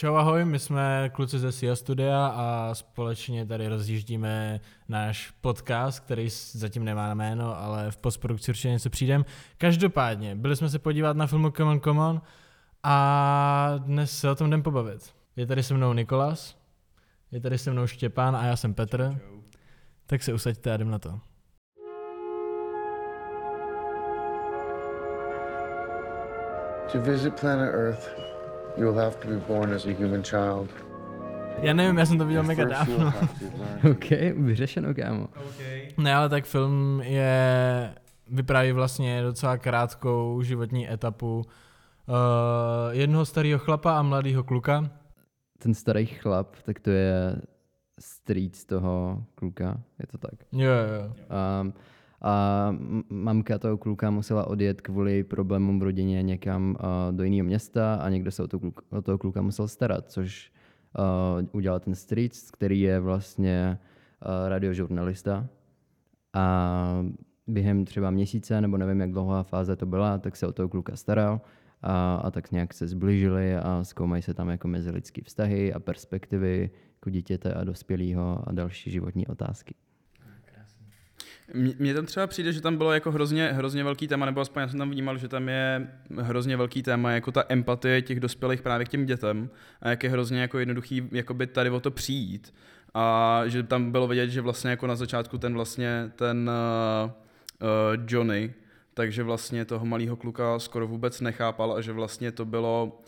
Čau ahoj, my jsme kluci ze SIA Studia a společně tady rozjíždíme náš podcast, který zatím nemá jméno, ale v postprodukci určitě něco přijdem. Každopádně, byli jsme se podívat na filmu Common Common a dnes se o tom jdem pobavit. Je tady se mnou Nikolas, je tady se mnou Štěpán a já jsem Petr. Tak se usaďte a jdem na to. To visit planet Earth, you will have to be born as a human child. Já nevím, já jsem to viděl mega dávno. OK, vyřešeno, kámo. Ne, ale tak film je, vypráví vlastně docela krátkou životní etapu uh, jednoho starého chlapa a mladého kluka. Ten starý chlap, tak to je strýc toho kluka, je to tak. Jo, jo, jo. A, mamka toho kluka musela odjet kvůli problémům v rodině někam do jiného města a někdo se o, toho kluka, o toho kluka musel starat, což udělal ten strýc, který je vlastně radiožurnalista. A během třeba měsíce, nebo nevím, jak dlouhá fáze to byla, tak se o toho kluka staral a, a tak nějak se zblížili a zkoumají se tam jako mezilidský vztahy a perspektivy jako dítěte a dospělého a další životní otázky. Mně- tam třeba přijde, že tam bylo jako hrozně, hrozně velký téma, nebo aspoň já jsem tam vnímal, že tam je hrozně velký téma, jako ta empatie těch dospělých právě k těm dětem a jak je hrozně jako jednoduchý jakoby tady o to přijít. A že tam bylo vidět, že vlastně jako na začátku ten vlastně ten uh, uh, Johnny, takže vlastně toho malého kluka skoro vůbec nechápal a že vlastně to bylo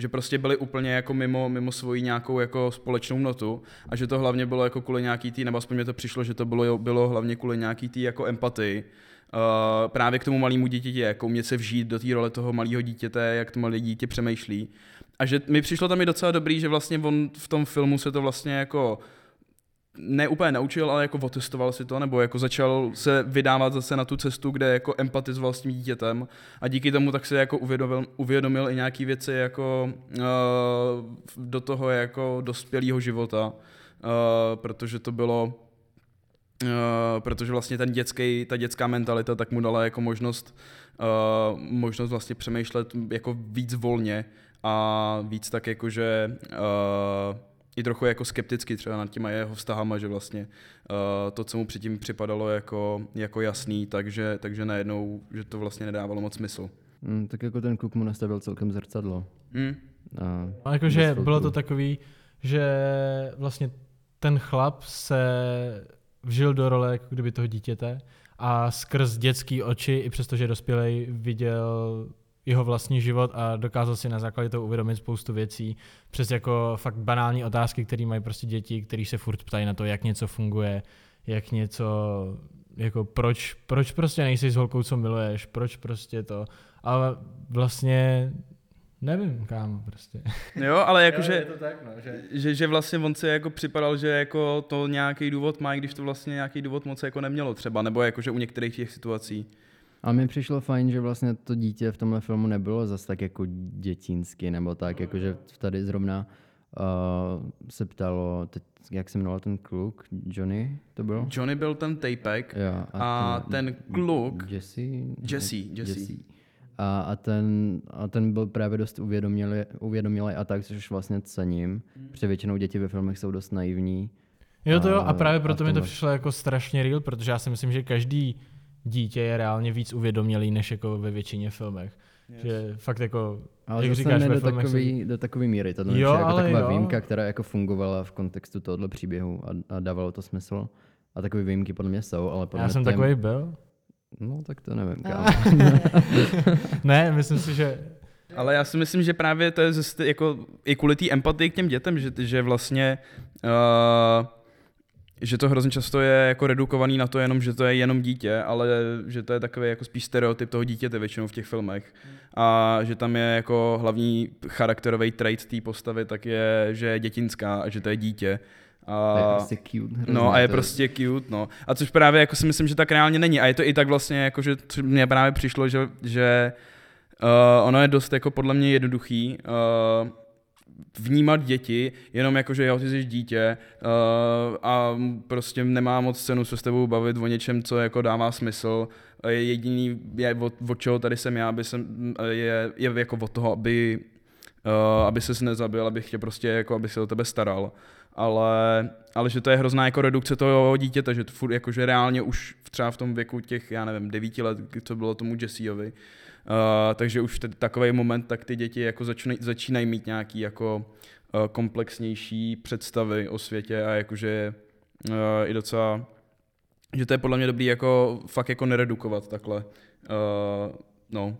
že prostě byli úplně jako mimo, mimo svoji nějakou jako společnou notu a že to hlavně bylo jako kvůli nějaký tý, nebo aspoň mi to přišlo, že to bylo, bylo hlavně kvůli nějaký tý jako empatii, uh, právě k tomu malému dítěti, jako umět se vžít do té role toho malého dítěte, jak to malé dítě přemýšlí. A že mi přišlo tam i docela dobrý, že vlastně on v tom filmu se to vlastně jako ne úplně naučil, ale jako otestoval si to, nebo jako začal se vydávat zase na tu cestu, kde jako empatizoval s tím dítětem. A díky tomu tak se jako uvědomil, uvědomil i nějaký věci jako uh, do toho jako dospělého života, uh, protože to bylo Uh, protože vlastně ten dětský, ta dětská mentalita tak mu dala jako možnost, uh, možnost vlastně přemýšlet jako víc volně a víc tak jako, že uh, i trochu jako skepticky třeba nad těma jeho vztahama, že vlastně uh, to, co mu předtím připadalo jako, jako jasný, takže, takže najednou, že to vlastně nedávalo moc smysl. Mm, tak jako ten kluk mu nastavil celkem zrcadlo. Hmm. A A jakože bylo to takový, že vlastně ten chlap se vžil do role jako kdyby toho dítěte a skrz dětský oči, i přestože dospělej, viděl jeho vlastní život a dokázal si na základě toho uvědomit spoustu věcí přes jako fakt banální otázky, které mají prostě děti, který se furt ptají na to, jak něco funguje, jak něco, jako proč, proč prostě nejsi s holkou, co miluješ, proč prostě to, ale vlastně nevím, kámo, prostě. Jo, ale jakože... to tak, no, že... že, že vlastně on si jako připadal, že jako to nějaký důvod má, i když to vlastně nějaký důvod moc jako nemělo třeba, nebo jakože u některých těch situací. A mi přišlo fajn, že vlastně to dítě v tomhle filmu nebylo zas tak jako dětinsky, nebo tak, jakože tady zrovna uh, se ptalo, teď, jak se jmenoval ten kluk, Johnny to byl? Johnny byl ten Tapek Jo, a ten kluk, Jesse? Jesse, Jesse. A, a, ten, a ten byl právě dost uvědomilý, uvědomilý a tak, což vlastně cením, protože většinou děti ve filmech jsou dost naivní. Jo to jo, a A- právě a proto mi to tohle- přišlo jako strašně real, protože já si myslím, že každý dítě je reálně víc uvědomělý, než jako ve většině filmech. Yes. Že fakt jako, Ale jak říkáš, ne ve do filmech takový, do takový míry. Tohle Jo, jako ale taková jo. výjimka, která jako fungovala v kontextu tohohle příběhu a, a dávalo to smysl. A takové výjimky podle mě jsou, ale podle já mě jsem těm- takový byl. No, tak to nevím, kámo. ne, myslím si, že Ale já si myslím, že právě to je zase jako i kvůli té empatii k těm dětem, že, že vlastně uh, že to hrozně často je jako redukovaný na to jenom, že to je jenom dítě, ale že to je takový jako spíš stereotyp toho dítěte většinou v těch filmech. A že tam je jako hlavní charakterový trait té postavy, tak je, že je dětinská a že to je dítě. A, je prostě cute. Hrozně, No a je to prostě cute, no. A což právě jako si myslím, že tak reálně není. A je to i tak vlastně, jako že mně právě přišlo, že, že uh, ono je dost jako podle mě jednoduchý uh, vnímat děti jenom jako, že jo, ty jsi dítě uh, a prostě nemá moc cenu se s tebou bavit o něčem, co jako dává smysl. Je Jediný, je, od, od čeho tady jsem já, aby jsem, je, je jako od toho, aby uh, aby ses nezabil, abych tě prostě, jako, aby se o tebe staral. Ale, ale že to je hrozná jako redukce toho dítěte, že to furt, jakože reálně už třeba v tom věku těch, já nevím, devíti let, co bylo tomu Jesseovi, Uh, takže už v takový moment, tak ty děti jako začínají, začínají mít nějaký jako uh, komplexnější představy o světě a jakože uh, i docela, že to je podle mě dobrý jako fakt jako neredukovat takhle. Uh, no,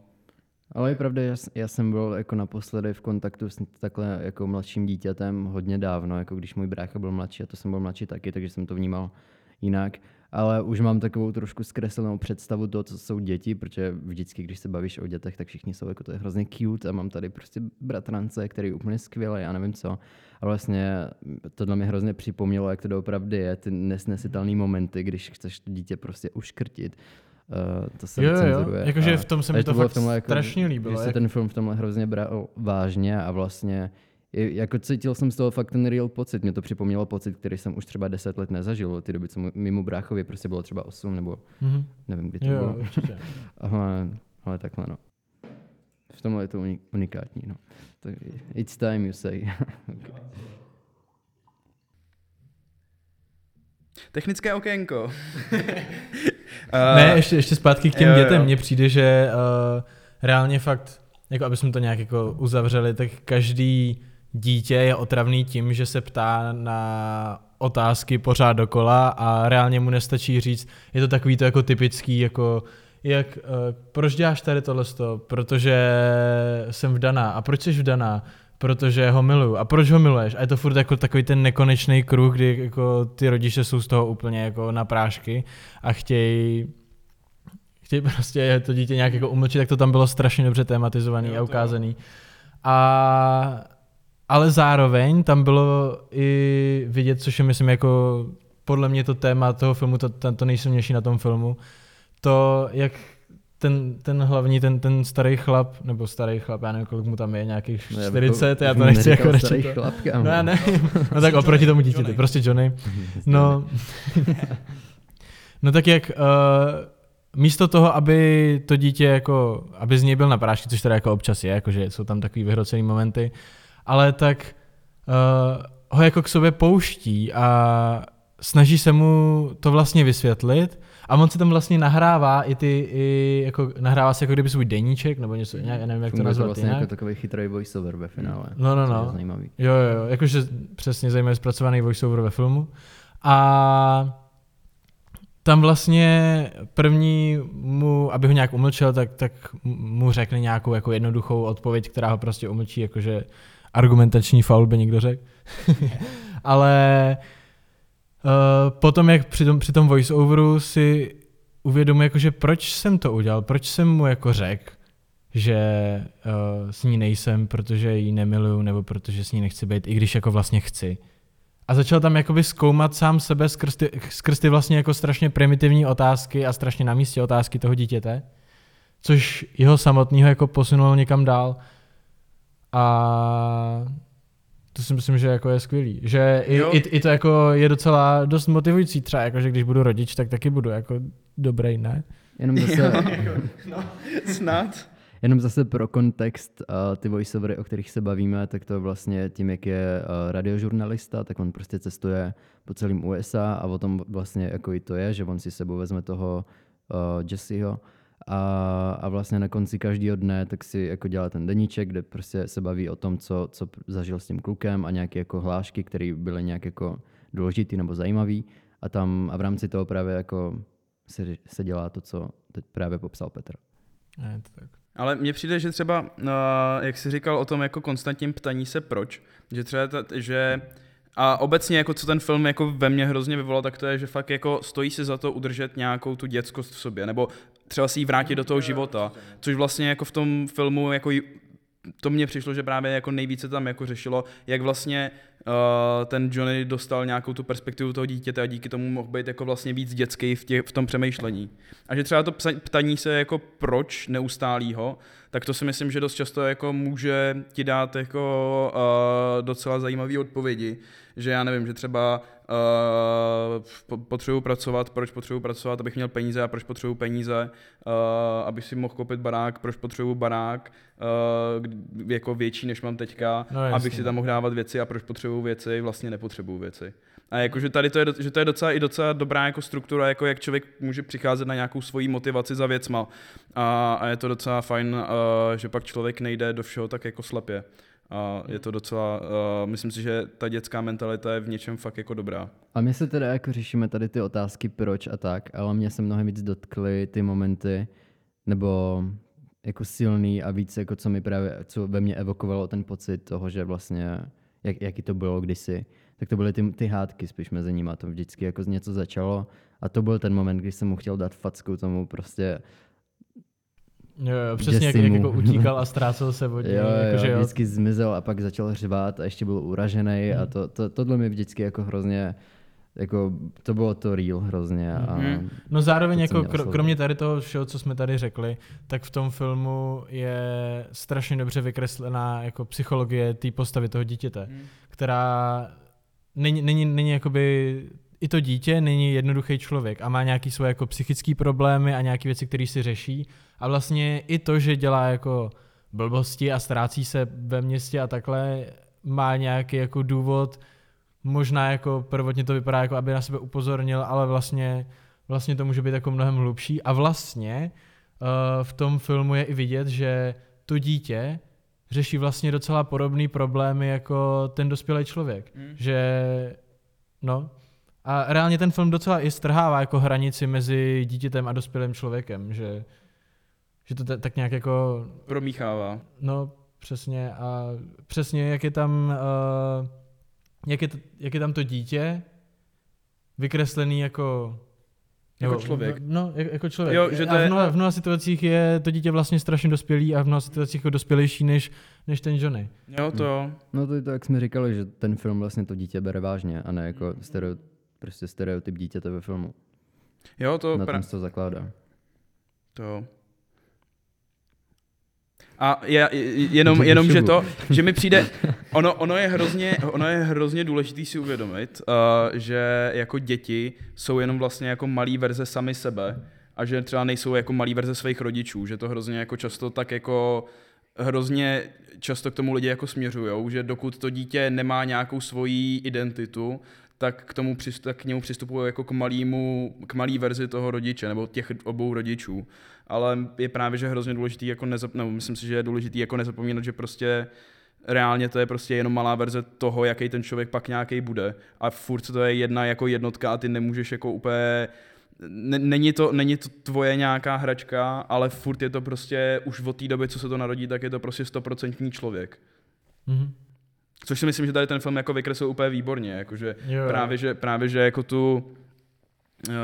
ale je pravda, já, já jsem byl jako naposledy v kontaktu s takhle jako mladším dítětem hodně dávno, jako když můj brácha byl mladší a to jsem byl mladší taky, takže jsem to vnímal jinak. Ale už mám takovou trošku zkreslenou představu toho, co jsou děti, protože vždycky, když se bavíš o dětech, tak všichni jsou jako to je hrozně cute a mám tady prostě bratrance, který je úplně skvělý, já nevím co. A vlastně tohle mi hrozně připomnělo, jak to doopravdy je, ty nesnesitelné momenty, když chceš to dítě prostě uškrtit Uh, to se jo, cenzuruje. Jakože v tom se mi to, to fakt tomhle jako, strašně líbilo. Že se ten film v tomhle hrozně bral vážně a vlastně jako cítil jsem z toho fakt ten real pocit. Mě to připomnělo pocit, který jsem už třeba 10 let nezažil. Od té doby, co mimo bráchově prostě bylo třeba 8 nebo mm-hmm. nevím, kdy to jo, bylo. Ale, ale takhle no. V tomhle je to unikátní. No. Tak it's time you say. okay. Technické okénko. ne, ještě, ještě zpátky k těm jo, dětem. Mně přijde, že uh, reálně fakt, jako aby jsme to nějak jako uzavřeli, tak každý dítě je otravný tím, že se ptá na otázky pořád dokola a reálně mu nestačí říct, je to takový to jako typický, jako jak, uh, proč děláš tady tohle, protože jsem vdaná a proč jsi vdaná, protože ho miluju. A proč ho miluješ? A je to furt jako takový ten nekonečný kruh, kdy jako ty rodiče jsou z toho úplně jako na prášky a chtějí chtějí prostě to dítě nějak jako umlčit, tak to tam bylo strašně dobře tematizovaný a ukázaný. A, ale zároveň tam bylo i vidět, což je myslím jako podle mě to téma toho filmu, to, to, to nejsilnější na tom filmu, to, jak ten, ten hlavní, ten, ten starý chlap, nebo starý chlap, já nevím, kolik mu tam je, nějakých no, 40, já to nechci jako starý chlap, No já ne, no tak oproti tomu dítěti, prostě Johnny. No, no tak jak uh, místo toho, aby to dítě jako, aby z něj byl na prášky, což teda jako občas je, jakože jsou tam takový vyhrocený momenty, ale tak uh, ho jako k sobě pouští a snaží se mu to vlastně vysvětlit a on se tam vlastně nahrává i ty, i jako, nahrává se jako kdyby svůj deníček, nebo něco, já nevím, jak Funguje to nazvat. to vlastně jinak. jako takový chytrý voiceover ve finále. No, no, no. Zajímavý. Jo, jo, jakože přesně zajímavý zpracovaný voiceover ve filmu. A tam vlastně první mu, aby ho nějak umlčel, tak, tak mu řekne nějakou jako jednoduchou odpověď, která ho prostě umlčí, jakože argumentační faul by někdo řekl. Ale uh, potom, jak při tom, při tom voiceoveru si uvědomuje, jakože proč jsem to udělal, proč jsem mu jako řekl, že uh, s ní nejsem, protože ji nemiluju, nebo protože s ní nechci být, i když jako vlastně chci a začal tam jakoby zkoumat sám sebe skrz ty, skrz ty vlastně jako strašně primitivní otázky a strašně na místě otázky toho dítěte, což jeho samotného jako posunulo někam dál. A to si myslím, že jako je skvělý. Že i, i, i, to jako je docela dost motivující třeba, jako, že když budu rodič, tak taky budu jako dobrý, ne? Jenom zase... no, snad. Jenom zase pro kontext, uh, ty voiceovery, o kterých se bavíme, tak to vlastně tím, jak je uh, radiožurnalista, tak on prostě cestuje po celém USA a o tom vlastně jako i to je, že on si sebou vezme toho uh, Jesseho a, a vlastně na konci každého dne tak si jako dělá ten deníček, kde prostě se baví o tom, co, co zažil s tím klukem a nějaké jako hlášky, které byly nějak jako důležitý nebo zajímavý a tam a v rámci toho právě jako se, se dělá to, co teď právě popsal Petr. Je to tak. Ale mně přijde, že třeba, uh, jak jsi říkal o tom jako konstantním ptaní se proč, že třeba, ta, že a obecně, jako co ten film jako ve mně hrozně vyvolal, tak to je, že fakt jako stojí si za to udržet nějakou tu dětskost v sobě, nebo třeba si ji vrátit do toho života, což vlastně jako v tom filmu jako to mně přišlo, že právě jako nejvíce tam jako řešilo, jak vlastně uh, ten Johnny dostal nějakou tu perspektivu toho dítěte a díky tomu mohl být jako vlastně víc dětský v, tě, v tom přemýšlení. A že třeba to ptaní se jako proč neustálýho, tak to si myslím, že dost často jako může ti dát jako uh, docela zajímavé odpovědi, že já nevím, že třeba uh, potřebuji pracovat, proč potřebuji pracovat, abych měl peníze a proč potřebuji peníze, uh, abych si mohl koupit barák, proč potřebuji barák, uh, jako větší, než mám teďka, No, abych si tam mohl dávat věci a proč potřebuji věci, vlastně nepotřebuji věci. A jakože tady to je, že to je docela i docela dobrá jako struktura, jako jak člověk může přicházet na nějakou svoji motivaci za věcma. A, a je to docela fajn, uh, že pak člověk nejde do všeho tak jako slepě. A je to docela, uh, myslím si, že ta dětská mentalita je v něčem fakt jako dobrá. A my se teda jako řešíme tady ty otázky proč a tak, ale mě se mnohem víc dotkly ty momenty, nebo jako silný a víc jako co mi právě, co ve mně evokovalo ten pocit toho, že vlastně, jak, jaký to bylo kdysi, tak to byly ty, ty hádky spíš mezi nimi. To vždycky jako něco začalo a to byl ten moment, kdy jsem mu chtěl dát facku tomu prostě Jo, jo, přesně jak, jak jako utíkal a ztrácel se od něj. Jo, jako, jo, že jo. vždycky zmizel a pak začal řvát a ještě byl uražený Hmm. a to, to, tohle mi vždycky jako hrozně, jako to bylo to real hrozně a Mhm. No zároveň To, jako kro, kromě tady toho všeho, co jsme tady řekli, tak v tom filmu je strašně dobře vykreslená jako psychologie té postavy toho dítěte, Mhm. která není, není, není jakoby i to dítě není jednoduchý člověk a má nějaký svoje jako psychické problémy a nějaké věci, které si řeší a vlastně i to, že dělá jako blbosti a ztrácí se ve městě a takhle, má nějaký jako důvod, možná jako prvotně to vypadá jako, aby na sebe upozornil, ale vlastně, vlastně to může být jako mnohem hlubší a vlastně uh, v tom filmu je i vidět, že to dítě řeší vlastně docela podobné problémy jako ten dospělý člověk. Mm. Že, no, a reálně ten film docela i strhává jako hranici mezi dítětem a dospělým člověkem, že, že to ta- tak nějak jako Promíchává. No, přesně. A přesně, jak je tam, uh, jak, je t- jak je tam to dítě vykreslený jako... Jako nebo- člověk. No, jak- jako člověk. Jo, že to a v je- mnoha, v mnoha situacích je to dítě vlastně strašně dospělý a v mnoha situacích jako dospělejší než, než ten Johnny. Jo, to jo. no to je to, jak jsme říkali, že ten film vlastně to dítě bere vážně a ne jako Mhm. stereo, prostě stereotyp dítěte ve filmu. Jo, to, Na pra- tom se to zakládá. to. A je, jenom, jenom že to, že mi přijde, ono, ono, je hrozně, ono je hrozně důležitý si uvědomit, uh, že jako děti jsou jenom vlastně jako malý verze sami sebe a že třeba nejsou jako malý verze svých rodičů, že to hrozně jako často tak jako hrozně často k tomu lidi jako směřujou, že dokud to dítě nemá nějakou svoji identitu, tak k tomu tak k němu přistupují jako k malýmu, k malý verzi toho rodiče, nebo těch obou rodičů. Ale je právě, že hrozně důležitý, jako nezap- nebo myslím si, že je důležitý jako nezapomínat, že prostě reálně to je prostě jenom malá verze toho, jaký ten člověk pak nějaký bude. A furt to je jedna jako jednotka a ty nemůžeš jako úplně není to, není to tvoje nějaká hračka, ale furt je to prostě už od té doby, co se to narodí, tak je to prostě stoprocentní člověk. Mhm. Což si myslím, že tady ten film jako vykreslil úplně výborně, jakože Jo, právě, že, právě, že jako tu, uh,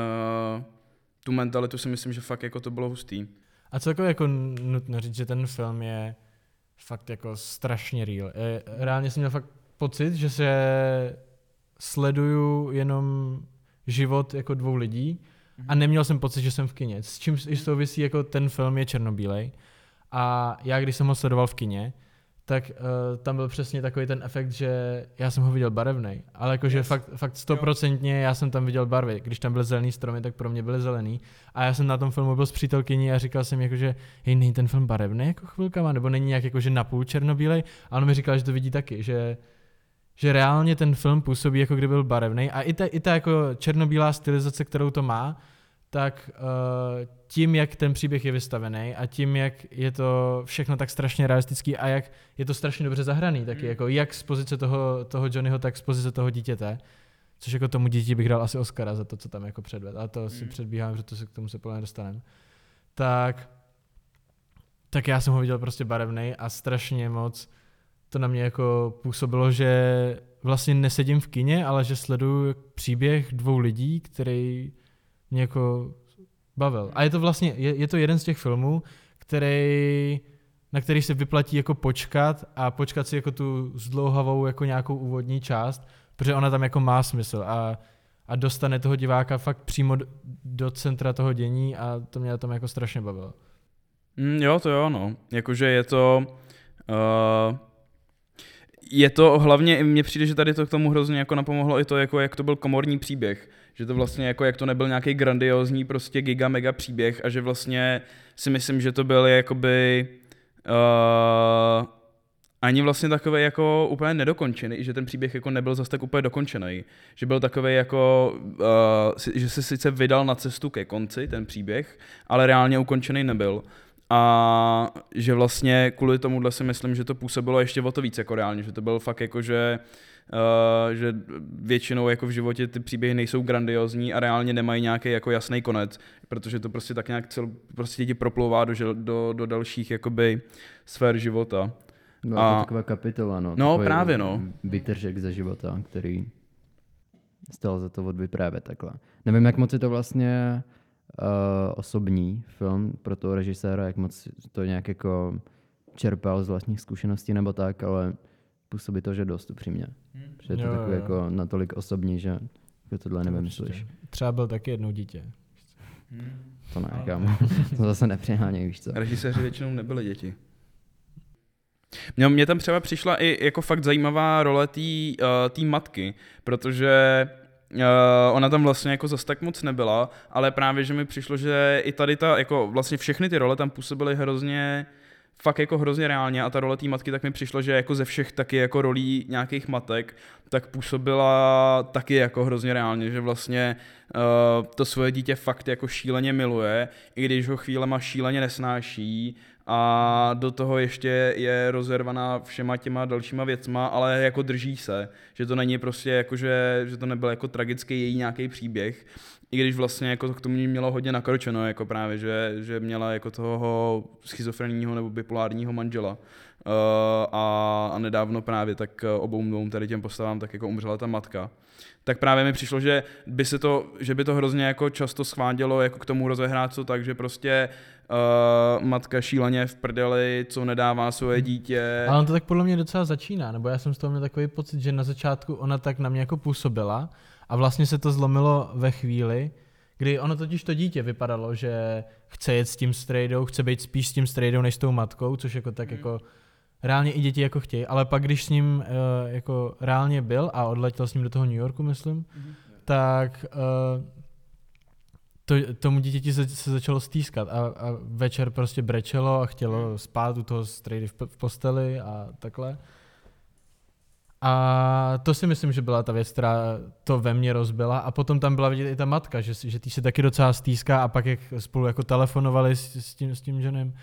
tu mentalitu si myslím, že fakt jako to bylo hustý. A celkově jako nutno říct, že ten film je fakt jako strašně real. Je, reálně jsem měl fakt pocit, že se sleduju jenom život jako dvou lidí a neměl jsem pocit, že jsem v kině. S čím souvisí jako ten film je černobílej. A já, když jsem ho sledoval v kině, tak uh, tam byl přesně takový ten efekt, že já jsem ho viděl barevný, ale jakože Yes. fakt, fakt stoprocentně já jsem tam viděl barvy. Když tam byly zelený stromy, tak pro mě byly zelený. A já jsem na tom filmu byl s přítelkyní a říkal jsem jako, že hej, není ten film barevný jako chvilkama, nebo není nějak jako, že napůl černobílej. A on mi říkal, že to vidí taky, že že reálně ten film působí, jako kdyby byl barevný. A i ta, i ta jako černobílá stylizace, kterou to má, tak uh, tím, jak ten příběh je vystavený a tím, jak je to všechno tak strašně realistický a jak je to strašně dobře zahraný, taky Mm. jako jak z pozice toho, toho Johnnyho, tak z pozice toho dítěte. Což jako tomu dítě bych dal asi Oscara za to, co tam jako předved. Ale to si Mm. předbíhám, že to se k tomu se plně dostaneme. Tak, tak já jsem ho viděl prostě barevný a strašně moc to na mě jako působilo, že vlastně nesedím v kině, ale že sleduju příběh dvou lidí, který mě jako bavil. A je to vlastně, je, je to jeden z těch filmů, který, na který se vyplatí jako počkat a počkat si jako tu zdlouhavou jako nějakou úvodní část, protože ona tam jako má smysl a, a dostane toho diváka fakt přímo do, do centra toho dění a to mě tom jako strašně bavilo. Mm, jo, to jo, no. Jakože je to... Uh, je to hlavně, mně přijde, že tady to k tomu hrozně jako napomohlo i to, jako jak to byl komorní příběh. Že to vlastně jako, jak to nebyl nějaký grandiozní prostě giga mega příběh a že vlastně si myslím, že to byl jakoby uh, ani vlastně takový jako úplně nedokončený, že ten příběh jako nebyl zase tak úplně dokončený. Že byl takový jako, uh, že se sice vydal na cestu ke konci ten příběh, ale reálně ukončený nebyl. A že vlastně kvůli tomuhle si myslím, že to působilo ještě o to víc jako reálně, že to byl fakt jako, že Uh, že většinou jako v životě ty příběhy nejsou grandiozní a reálně nemají nějaký jako jasný konec, protože to prostě tak nějak cel, prostě ti proplouvá do, do, do dalších jakoby sfér života. Byla A- to taková kapitola, no. No, právě, no. Vytržek ze života, který stal za to odvyprávět takhle. Nevím, jak moc je to vlastně uh, osobní film pro toho režiséra, jak moc to nějak jako čerpal z vlastních zkušeností nebo tak, ale působí to, že dost upřímně. Že je to Jo, takový jo. jako natolik osobní, že jako tohle nevymyslíš. Třeba byl taky jednou dítě. To ne, kámo. to zase nepřeháněj, víš co. Režiséři většinou nebyli děti. Mně, mně tam třeba přišla i jako fakt zajímavá role té uh, tý matky, protože uh, ona tam vlastně jako zas tak moc nebyla, ale právě, že mi přišlo, že i tady ta, jako vlastně všechny ty role tam působily hrozně fakt jako hrozně reálně a ta role té matky tak mi přišlo, že jako ze všech taky jako rolí nějakých matek, tak působila taky jako hrozně reálně, že vlastně uh, to svoje dítě fakt jako šíleně miluje, i když ho chvílema šíleně nesnáší a do toho ještě je rozervaná všema těma dalšíma věcma, ale jako drží se, že to není prostě jako, že, že to nebyl jako tragický její nějaký příběh, i když vlastně jako to k tomu mělo hodně nakročeno, jako právě, že, že měla jako toho schizofrenního nebo bipolárního manžela. Uh, a, a nedávno právě tak eh, obou dvou tady těm postavám tak jako umřela ta matka. Tak právě mi přišlo, že by se to, že by to hrozně jako často schvádělo jako k tomu rozehrát to tak, že prostě uh, matka šíleně v prdeli, co nedává svoje dítě. Ale on to tak podle mě docela začíná, nebo já jsem z toho měl takový pocit, že na začátku ona tak na mě jako působila a vlastně se to zlomilo ve chvíli, kdy ono totiž to dítě vypadalo, že chce jet s tím strejdou, chce být spíš s tím strejdou než s tou matkou, což jako tak jako reálně i děti jako chtějí, ale pak když s ním uh, jako reálně byl a odletěl s ním do toho New Yorku, myslím, tak uh, to, tomu dítěti se, se začalo stýskat a, a večer prostě brečelo a chtělo spát u toho strejdy v, v posteli a takhle. A to si myslím, že byla ta věc, která to ve mně rozbila. A potom tam byla vidět i ta matka, že, že ty se taky docela stýská a pak jak spolu jako telefonovali s, s, tím, s tím ženem,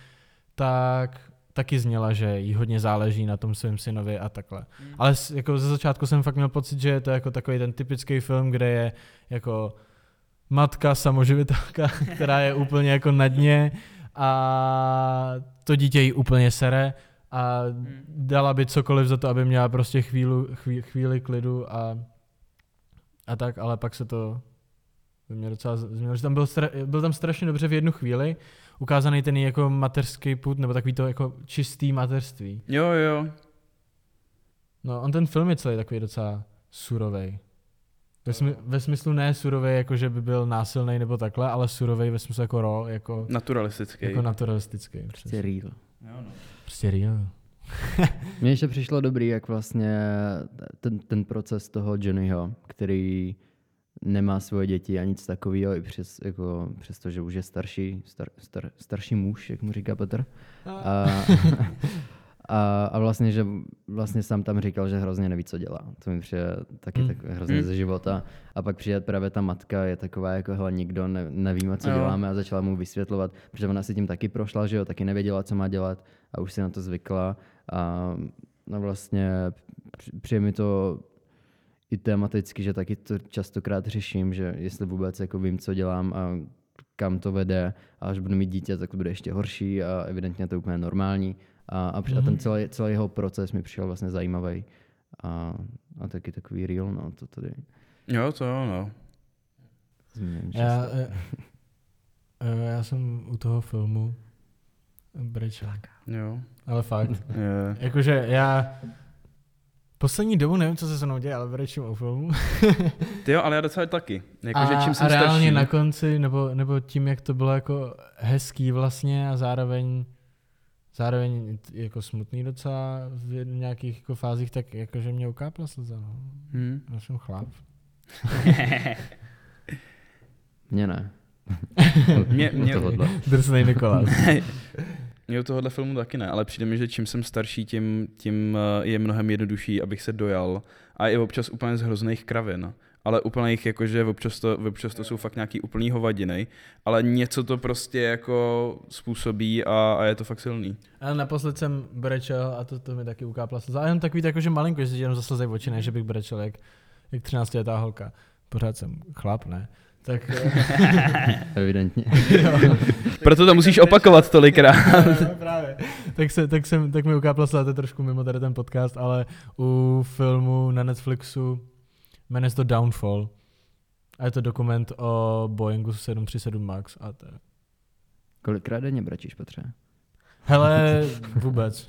tak taky zněla, že jí hodně záleží na tom svém synovi a takhle. Ale s- jako ze začátku jsem fakt měl pocit, že je to jako takový ten typický film, kde je jako matka samoživitelka, která je úplně jako na dně a to dítě jí úplně sere a dala by cokoliv za to, aby měla prostě chvíli, chvíli, chvíli klidu a, a tak, ale pak se to by mě docela změnilo, že tam byl, stra, byl tam strašně dobře v jednu chvíli ukázaný ten jako mateřský put, nebo takový to jako čistý mateřství. Jo, jo. No, on ten film je celý takový docela surovej. Ve, smy, ve smyslu ne surovej, jako že by byl násilný nebo takhle, ale surovej ve smyslu jako raw, jako, Naturalistický. jako naturalistický. Prostě real. Prostě real. Mně ještě přišlo dobrý, jak vlastně ten, ten proces toho Johnnyho, který nemá svoje děti a nic takového, i přes, jako, přes to, že už je starší, star, star, starší muž, jak mu říká Petr. A, a, a vlastně, že vlastně sám tam říkal, že hrozně neví, co dělá. To mi přijde taky Hmm. tak hrozně Hmm. ze života. A pak přijde právě ta matka, je taková jako, hele, nikdo ne, nevíme, co Jo. děláme a začala mu vysvětlovat, protože ona si tím taky prošla, že jo, taky nevěděla, co má dělat a už si na to zvykla. A no vlastně při- přijde mi to i tematicky, že taky to častokrát řeším, že jestli vůbec jako vím, co dělám a kam to vede a až budu mít dítě, tak to bude ještě horší a evidentně to je úplně normální. A, a, a ten Mhm. celý, celý jeho proces mi přišel vlastně zajímavý a, a taky takový real, no, to tady Jo, to jo, no. zmíním Já, často. eh, eh, já jsem u toho filmu brečel. Jo. Ale fakt. Je. Jakože já poslední dobu nevím, co se se mnou děje, ale brečím u filmu. Ty jo, ale já docela taky. Jako, a, že čím jsem a reálně starší, na konci, nebo, nebo tím, jak to bylo jako hezký vlastně a zároveň zároveň jako smutný docela v nějakých jako fázích, tak jakože mě ukápla slza. No. Hmm. Já jsem chlap. Mně ne. Mě- U mě-. Drsnej Nikolas. Mě u tohohle filmu taky ne, ale přijde mi, že čím jsem starší, tím, tím eh, je mnohem jednodušší, abych se dojal. A i občas úplně z hrozných kravin. Ale úplných, jakože občas to, občas to jsou fakt nějaký úplný hovadiny, ale něco to prostě jako způsobí a, a je to fakt silný. Ale naposled jsem brečel a to, to mi taky ukápla slza. A jenom takový jakože malinko, že si jenom zaslzejí oči, ne, že bych brečel jak, jak 13 letá holka. Pořád jsem chlap, ne? Tak eh, Evidentně. jo. Proto to musíš opakovat tolikrát. Právě. Tak, se, tak, jsem, tak mi ukápla je trošku mimo tady ten podcast, ale u filmu na Netflixu jmenuje se to Downfall. A je to dokument o Boeingu 737 MAX. A to je... Kolikrát denně brečíš, Petře? Hele, vůbec.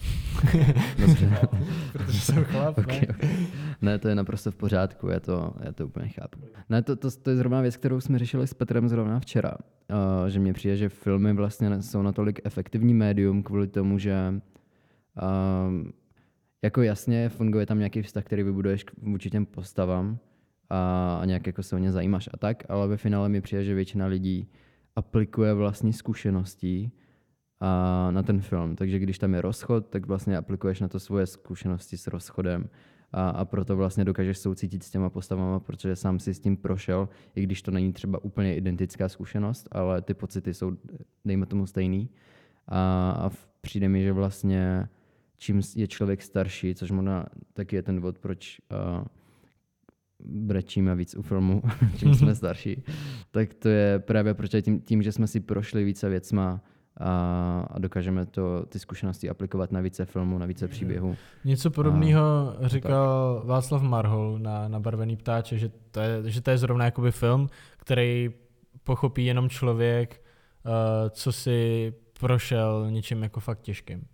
Dobře. Protože jsem chlap, Okay, ne? okay. Ne, to je naprosto v pořádku, já to, já to úplně chápu. Ne, to, to, to je zrovna věc, kterou jsme řešili s Petrem zrovna včera. Uh, že mně přijde, že filmy vlastně jsou natolik efektivní médium kvůli tomu, že um, jako jasně funguje tam nějaký vztah, který vybuduješ k- vůči těm postavám a, a nějak jako se o ně zajímáš a tak, ale ve finále mi přijde, že většina lidí aplikuje vlastní zkušeností a na ten film. Takže když tam je rozchod, tak vlastně aplikuješ na to svoje zkušenosti s rozchodem a, a proto vlastně dokážeš soucítit s těma postavama, protože sám si s tím prošel, i když to není třeba úplně identická zkušenost, ale ty pocity jsou, dejme tomu, stejný. A, a přijde mi, že vlastně čím je člověk starší, což možná taky je ten důvod, proč uh, brečíme víc u filmu, čím jsme starší, tak to je právě protože tím, tím, že jsme si prošli více věcma a, a dokážeme to, ty zkušenosti aplikovat na více filmů, na více příběhů. Něco podobného A- říkal Václav Marhol na, na Barvený ptáče, že to, je, že to je zrovna jakoby film, který pochopí jenom člověk, uh, co si prošel něčím jako fakt těžkým.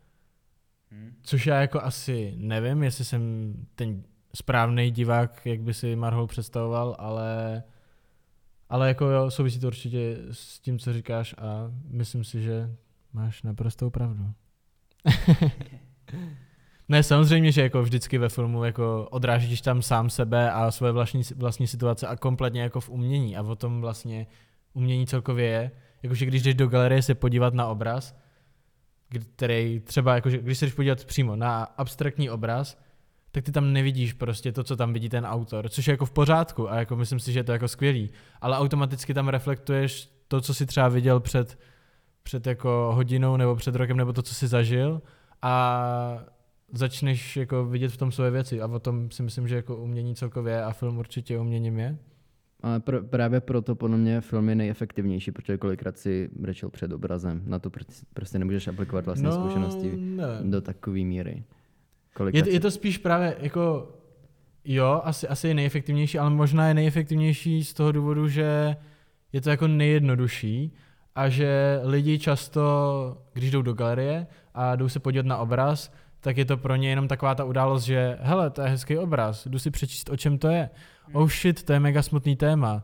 Což já jako asi nevím, jestli jsem ten správný divák, jak by si Marhol představoval, ale, ale jako jo, souvisí to určitě s tím, co říkáš a myslím si, že máš naprostou pravdu. ne, samozřejmě, že jako vždycky ve filmu jako odrážíš tam sám sebe a svoje vlastní, vlastní situace a kompletně jako v umění a o tom vlastně umění celkově je. Jakože když jdeš do galerie se podívat na obraz, který třeba, jakože, když se jdeš podívat přímo na abstraktní obraz, tak ty tam nevidíš prostě to, co tam vidí ten autor, což je jako v pořádku a jako myslím si, že je to jako skvělý, ale automaticky tam reflektuješ to, co si třeba viděl před, před jako hodinou nebo před rokem, nebo to, co si zažil a začneš jako vidět v tom svoje věci a o tom si myslím, že jako umění celkově a film určitě uměním je. Ale pr- právě proto podle mě film je nejefektivnější, protože kolikrát si brečel před obrazem. Na to pr- prostě nemůžeš aplikovat vlastní no, zkušenosti ne. do takové míry. Je, Kolikrát je to spíš právě jako, jo, asi, asi je nejefektivnější, ale možná je nejefektivnější z toho důvodu, že je to jako nejjednodušší a že lidi často, když jdou do galerie a jdou se podívat na obraz, tak je to pro ně jenom taková ta událost, že hele, to je hezký obraz, jdu si přečíst, o čem to je. Oh shit, to je mega smutný téma.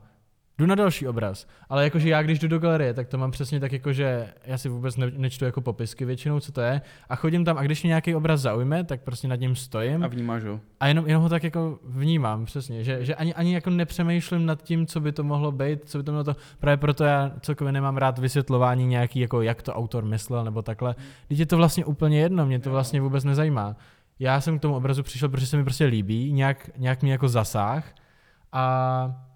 Jdu na další obraz. Ale jakože já, když jdu do galerie, tak to mám přesně tak, jako že já si vůbec ne, nečtu jako popisky většinou, co to je. A chodím tam a když mě nějaký obraz zaujme, tak prostě nad ním stojím A vnímáš ho. a jenom, jenom ho tak jako vnímám, přesně, že, že ani, ani jako nepřemýšlím nad tím, co by to mohlo být, co by to mělo to, právě proto já celkově nemám rád vysvětlování nějaký, jako jak to autor myslel, nebo takhle. Teď je to vlastně úplně jedno, mě to vlastně vůbec nezajímá. Já jsem k tomu obrazu přišel, protože se mi prostě líbí, nějak, nějak mi jako zasáh a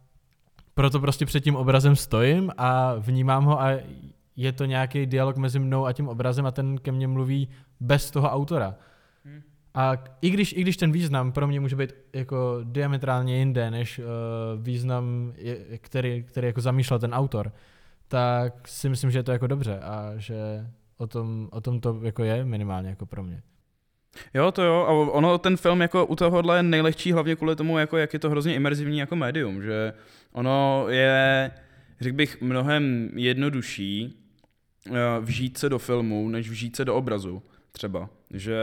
proto prostě před tím obrazem stojím a vnímám ho a je to nějaký dialog mezi mnou a tím obrazem a ten ke mně mluví bez toho autora. A k- i když, i když ten význam pro mě může být jako diametrálně jinde, než uh, význam, je, který, který jako zamýšlel ten autor, tak si myslím, že je to jako dobře a že o tom, o tom to jako je minimálně jako pro mě. Jo, to jo, a ono ten film jako u tohohle je nejlehčí hlavně kvůli tomu, jako jak je to hrozně imerzivní jako médium, že ono je, řekl bych, mnohem jednodušší uh, vžít se do filmu, než vžít se do obrazu třeba. Že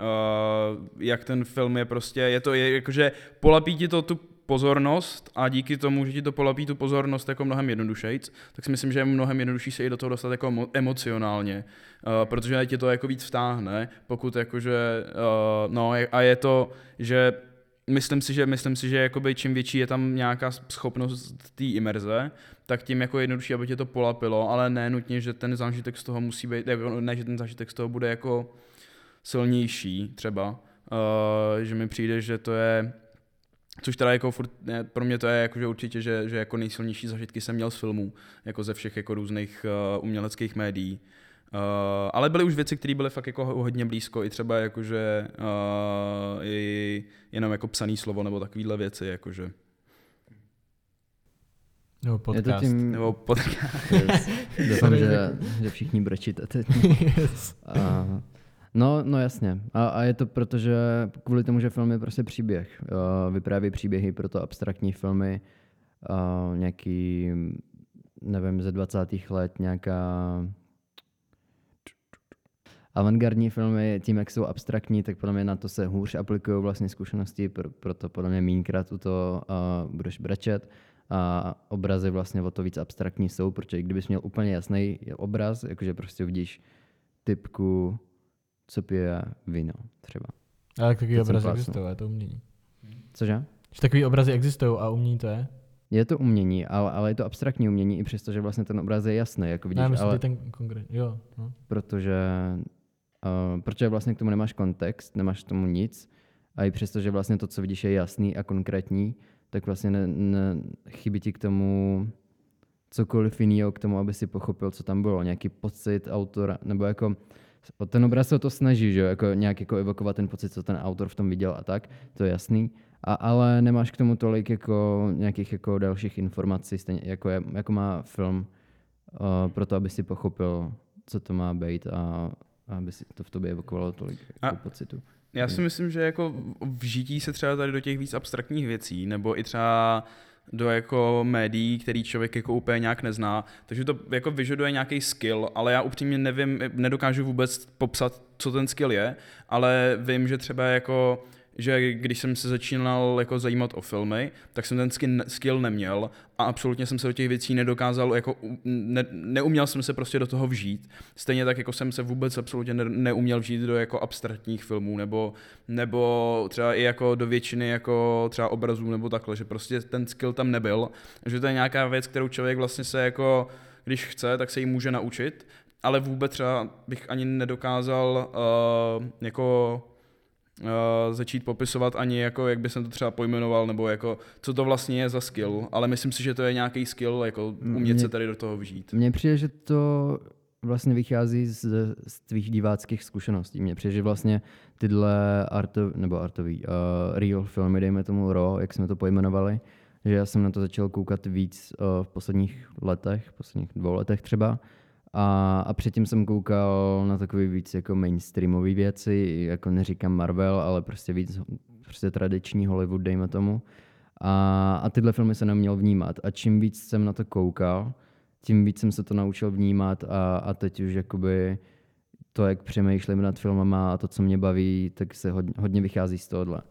uh, jak ten film je prostě, je to je, jakože polapí ti to tu pozornost a díky tomu, že ti to polapí tu pozornost jako mnohem jednodušejc, tak si myslím, že je mnohem jednodušší se i do toho dostat jako emo- emocionálně, uh, protože ti to jako víc vtáhne, pokud jakože, uh, no a je to, že myslím si, že myslím si, že jakoby čím větší je tam nějaká schopnost té imerze, tak tím jako jednodušší, aby tě to polapilo, ale ne nutně, že ten zážitek z toho musí být, jako, ne, že ten zážitek z toho bude jako silnější třeba, uh, že mi přijde, že to je Což teda jako furt, ne, pro mě to je jako, že určitě, že, že jako nejsilnější zažitky jsem měl z filmů, jako ze všech jako různých uh, uměleckých médií. Uh, ale byly už věci, které byly fakt jako hodně blízko, i třeba jakože uh, i jenom jako psaný slovo nebo takovéhle věci, jakože. Nebo podcast. Je to tím, Nebo podcast. yes. Doufám, že, že všichni brečíte teď. yes. A, no, no jasně. A, a je to proto, že kvůli tomu, že film je prostě příběh. Vypráví příběhy, proto abstraktní filmy, uh, nějaký, nevím, ze 20. let nějaká avantgardní filmy, tím, jak jsou abstraktní, tak podle mě na to se hůř aplikují vlastně zkušenosti, pro, proto podle mě mínkrát u toho uh, budeš brečet a obrazy vlastně o to víc abstraktní jsou, protože kdybys měl úplně jasný obraz, jakože prostě vidíš typku, co pije víno třeba. Ale takový Teď jsem obrazy existují, je to umění. Cože? Že takový obrazy existují a umění to je? Je to umění, ale, ale je to abstraktní umění, i přesto, že vlastně ten obraz je jasný, jako vidíš, ne, ale ten konkrétní. Jo, no. protože, uh, protože vlastně k tomu nemáš kontext, nemáš k tomu nic a i přesto, že vlastně to, co vidíš, je jasný a konkrétní, tak vlastně ne, ne, chybí ti k tomu cokoliv jiného k tomu, aby si pochopil, co tam bylo, nějaký pocit autora, nebo jako ten obraz se o to snaží, že jo, jako nějak jako evokovat ten pocit, co ten autor v tom viděl a tak, to je jasný, a, ale nemáš k tomu tolik jako nějakých jako dalších informací, stejně jako, je, jako má film, uh, pro to, aby si pochopil, co to má být a, a aby si to v tobě evokovalo tolik jako A- pocitu. Já si myslím, že jako vžití se třeba tady do těch víc abstraktních věcí, nebo i třeba do jako médií, který člověk jako úplně nějak nezná. Takže to jako vyžaduje nějaký skill, ale já upřímně nevím, nedokážu vůbec popsat, co ten skill je, ale vím, že třeba jako že když jsem se začínal jako zajímat o filmy, tak jsem ten skill neměl a absolutně jsem se do těch věcí nedokázal, jako ne, neuměl jsem se prostě do toho vžít. Stejně tak, jako jsem se vůbec absolutně ne, neuměl vžít do jako abstraktních filmů, nebo, nebo třeba i jako do většiny jako třeba obrazů nebo takhle, že prostě ten skill tam nebyl, že to je nějaká věc, kterou člověk vlastně se jako, když chce, tak se ji může naučit, ale vůbec třeba bych ani nedokázal uh, jako uh, začít popisovat ani jako, jak by jsem to třeba pojmenoval, nebo jako, co to vlastně je za skill, ale myslím si, že to je nějaký skill, jako umět Mě- se tady do toho vžít. Mně přijde, že to vlastně vychází z, z tvých diváckých zkušeností. Mně přijde, že vlastně tyhle arto, nebo artový, uh, real filmy, dejme tomu RAW, jak jsme to pojmenovali, že já jsem na to začal koukat víc uh, v posledních letech, v posledních dvou letech třeba. A, a předtím jsem koukal na takový víc jako mainstreamové věci, jako neříkám Marvel, ale prostě víc prostě tradiční Hollywood, dejme tomu. A, a tyhle filmy jsem neměl vnímat. A čím víc jsem na to koukal, tím víc jsem se to naučil vnímat a, a teď už jakoby to, jak přemýšlím nad filmama a to, co mě baví, tak se hodně, hodně vychází z tohohle.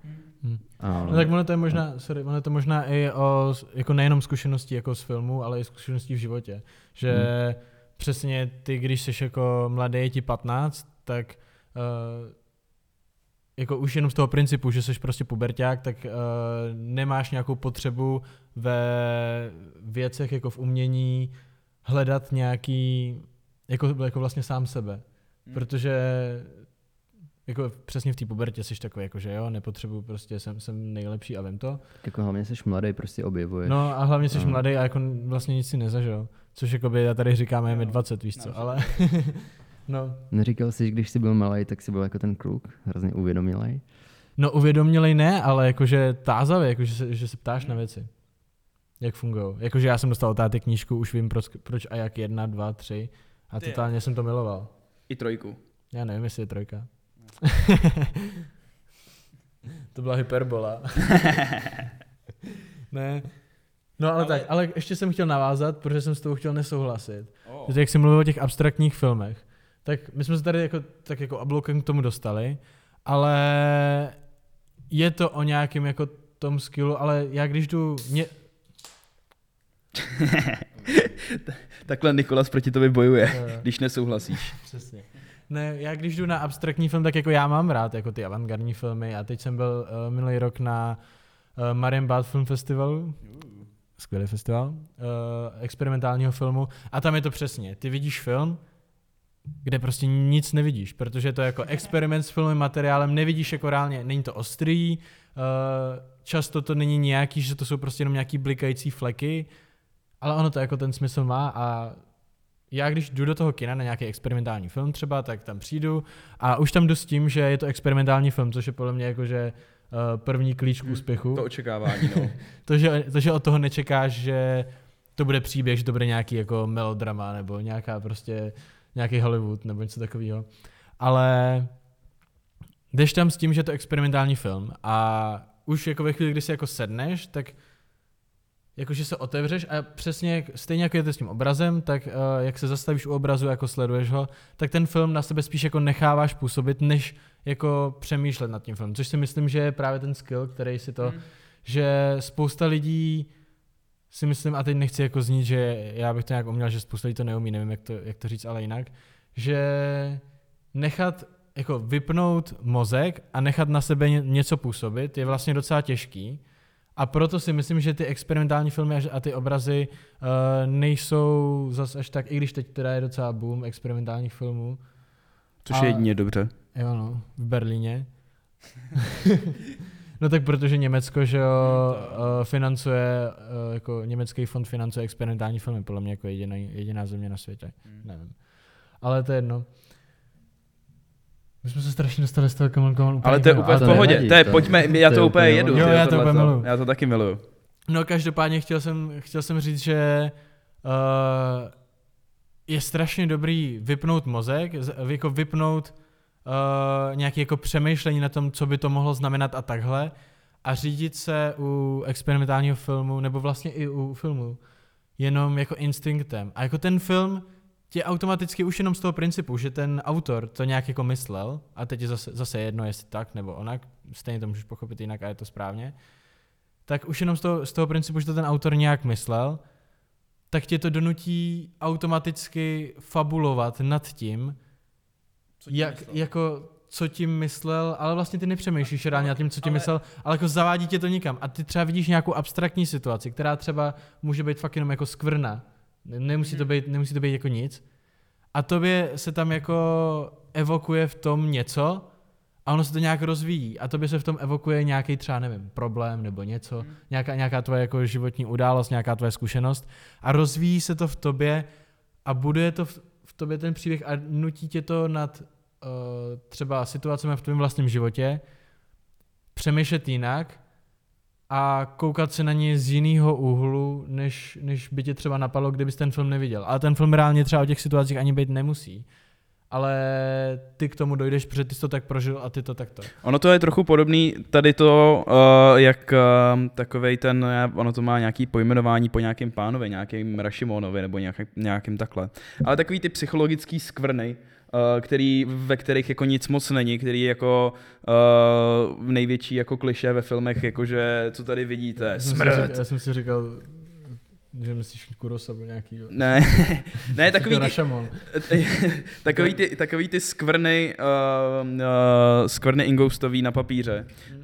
Hm. A, No tak ono to je možná, sorry, ono to možná i o, jako nejenom zkušeností jako z filmu, ale i zkušeností v životě. Že Hmm. Přesně ty, když jsi jako mladý, je ti 15, tak uh, jako už jenom z toho principu, že jsi prostě puberták, tak uh, nemáš nějakou potřebu ve věcech jako v umění hledat nějaký, jako, jako vlastně sám sebe. Hmm. Protože jako přesně v té pubertě jsi takový, jako že jo, nepotřebuji prostě, jsem, jsem nejlepší a vím to. jako hlavně jsi mladý, prostě objevuješ. No a hlavně jsi No. mladý a jako vlastně nic si nezažil. Což jako by já tady říkáme, je mi 20, víš co, ale no. Neříkal jsi, že když jsi byl malý, tak jsi byl jako ten kluk, hrozně uvědomilý. No uvědomilej ne, ale jakože tázavě, jakože se, že se ptáš na věci. Jak fungují. Jakože já jsem dostal od táty knížku, už vím proč, proč a jak jedna, dva, tři. A Ty. totálně jsem to miloval. I trojku. Já nevím, jestli je trojka. to byla hyperbola. ne. No ale, ale tak, ale ještě jsem chtěl navázat, protože jsem s tou chtěl nesouhlasit. Oh. Že jak jsi mluvil o těch abstraktních filmech, tak my jsme se tady jako, tak jako obloukem k tomu dostali, ale je to o nějakém jako tom skillu, ale já když jdu, mě, Takhle Nikolas proti tobě bojuje, eh, když nesouhlasíš. Přesně. Ne, já když jdu na abstraktní film, tak jako já mám rád jako ty avantgardní filmy a teď jsem byl uh, minulý rok na uh, Marienbad Film Festivalu, skvělý festival, uh, experimentálního filmu. A tam je to přesně, ty vidíš film, kde prostě nic nevidíš, protože to je jako experiment s filmovým materiálem, nevidíš jako reálně, není to ostrý, uh, často to není nějaký, že to jsou prostě jenom nějaký blikající fleky, ale ono to jako ten smysl má a já když jdu do toho kina na nějaký experimentální film třeba, tak tam přijdu a už tam jdu s tím, že je to experimentální film, což je podle mě jakože uh, první klíč k Hmm, úspěchu. To očekávání, no. To že, to, že od toho nečekáš, že to bude příběh, že to bude nějaký jako melodrama nebo nějaká prostě nějaký Hollywood nebo něco takového. Ale jdeš tam s tím, že je to experimentální film a už jako ve chvíli, kdy si jako sedneš, tak jakože se otevřeš a přesně jak, stejně jako je to s tím obrazem, tak uh, jak se zastavíš u obrazu, jako sleduješ ho, tak ten film na sebe spíš jako necháváš působit, než jako přemýšlet nad tím filmem, což si myslím, že je právě ten skill, který si to, Hmm. že spousta lidí si myslím, a teď nechci jako znít, že já bych to nějak uměl, že spousta lidí to neumí, nevím, jak to, jak to říct, ale jinak, že nechat, jako vypnout mozek a nechat na sebe ně- něco působit je vlastně docela těžký. A proto si myslím, že ty experimentální filmy a, ty obrazy uh, nejsou zas až tak, i když teď teda je docela boom experimentálních filmů. Což A- je jedině dobře. Jo no, v Berlíně. no tak protože Německo, že jo, uh, financuje, uh, jako německý fond financuje experimentální filmy, podle mě jako jediná, jediná země na světě. Nevím. Ale to je jedno. My jsme se strašně dostali z toho úplně Ale to je úplně v to pohodě, nevadí, to je, to- pojďme, já to to úplně jedu. Jo, já to úplně miluju. Já to taky miluju. No každopádně chtěl jsem, chtěl jsem říct, že uh, je strašně dobrý vypnout mozek, jako vypnout uh, nějaké jako přemýšlení na tom, co by to mohlo znamenat a takhle a řídit se u experimentálního filmu, nebo vlastně i u filmu, jenom jako instinktem. A jako ten film tě automaticky už jenom z toho principu, že ten autor to nějak jako myslel, a teď je zase, zase jedno, jestli tak nebo onak, stejně to můžeš pochopit jinak a je to správně, tak už jenom z toho, z toho principu, že to ten autor nějak myslel, tak tě to donutí automaticky fabulovat nad tím, jak, jako co tím myslel, ale vlastně ty nepřemýšlíš reálně nad tím, co tím ale- myslel, ale jako zavádí tě to nikam. A ty třeba vidíš nějakou abstraktní situaci, která třeba může být fakt jenom jako skvrna. Ne- Nemusí to být, nemusí to být jako nic. A tobě se tam jako evokuje v tom něco a ono se to nějak rozvíjí. A tobě se v tom evokuje nějaký třeba, nevím, problém nebo něco, Hmm. nějaká, nějaká tvoje jako životní událost, nějaká tvoje zkušenost a rozvíjí se to v tobě a buduje to v, v tobě ten příběh a nutí tě to nad uh, třeba situacemi v tvém vlastním životě přemýšlet jinak a koukat se na ně z jiného úhlu, než, než by tě třeba napadlo, kdybys ten film neviděl. Ale ten film reálně třeba o těch situacích ani být nemusí. Ale ty k tomu dojdeš, protože ty jsi to tak prožil a ty to takto. Ono to je trochu podobný, tady to, uh, jak uh, takovej ten, ono to má nějaký pojmenování po nějakém pánovi, nějakým Rashimonovi nebo nějaký, nějakým takhle. Ale takový ty psychologický skvrny, který, ve kterých jako nic moc není, který jako uh, největší jako kliše ve filmech, jakože co tady vidíte, Já jsem si smrt. říkal- Já jsem si říkal, že myslíš Kurosawa nějaký. Ne, ne, takový ty, Rashomon. takový ty, takový ty skvrny, uh, uh, skvrny ingoustový na papíře, uh,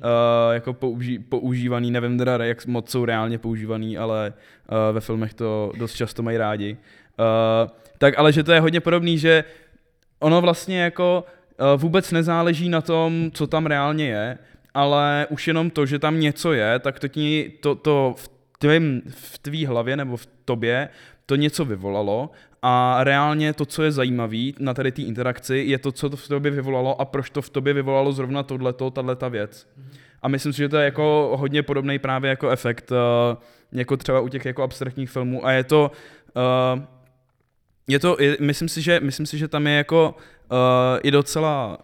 jako použí, používaný, nevím teda, jak moc jsou reálně používaný, ale uh, ve filmech to dost často mají rádi. Uh, tak ale že to je hodně podobný, že ono vlastně jako uh, vůbec nezáleží na tom, co tam reálně je, ale už jenom to, že tam něco je, tak to, ti, to, to v, tvým, v tvý hlavě nebo v tobě to něco vyvolalo a reálně to, co je zajímavé na tady té interakci, je to, co to v tobě vyvolalo a proč to v tobě vyvolalo zrovna tohleto, tato věc. A myslím si, že to je jako hodně podobný právě jako efekt, uh, jako třeba u těch jako abstraktních filmů a je to, uh, je to, je, myslím, si, že, myslím si, že tam je jako uh, i docela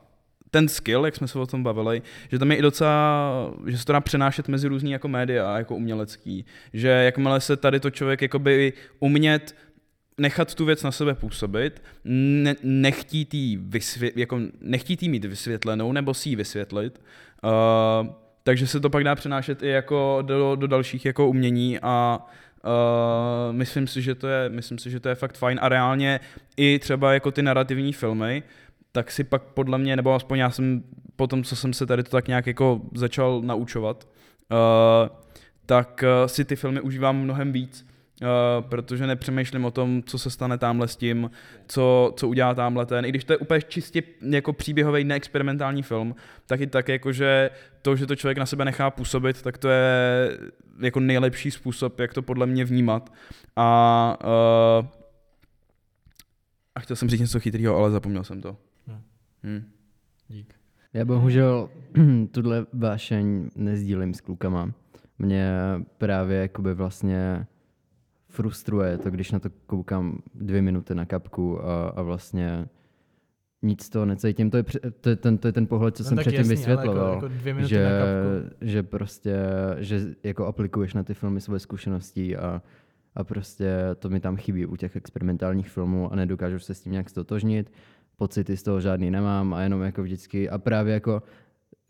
ten skill, jak jsme se o tom bavili, že tam je i docela, že se to dá přenášet mezi různý jako média, jako umělecký. Že jakmile se tady to člověk jakoby umět nechat tu věc na sebe působit, ne, nechtít, jí jako, nechtít mít vysvětlenou nebo si ji vysvětlit, uh, takže se to pak dá přenášet i jako do, do dalších jako umění a Uh, myslím si, že to je, myslím si, že to je fakt fajn a reálně i třeba jako ty narrativní filmy, tak si pak podle mě, nebo aspoň já jsem po tom, co jsem se tady to tak nějak jako začal naučovat, uh, tak uh, si ty filmy užívám mnohem víc, uh, protože nepřemýšlím o tom, co se stane tamhle s tím, co, co udělá tamhle ten. I když to je úplně čistě jako příběhový neexperimentální film, tak i tak jako, že to, že to člověk na sebe nechá působit, tak to je jako nejlepší způsob, jak to podle mě vnímat. A, uh, a chtěl jsem říct něco chytrého, ale zapomněl jsem to. Hm. Hmm. Dík. Já bohužel tuhle vášeň nezdílím s klukama. Mě právě jakoby vlastně frustruje to, když na to koukám dvě minuty na kapku a, a vlastně nic to necítím. To je, to je, ten, to je ten pohled, co No jsem předtím jasný, vysvětloval. Jako, jako dvě minuty že, že prostě, že jako aplikuješ na ty filmy svoje zkušenosti a, a prostě to mi tam chybí u těch experimentálních filmů a nedokážu se s tím nějak stotožnit. Pocity z toho žádný nemám a jenom jako vždycky a právě jako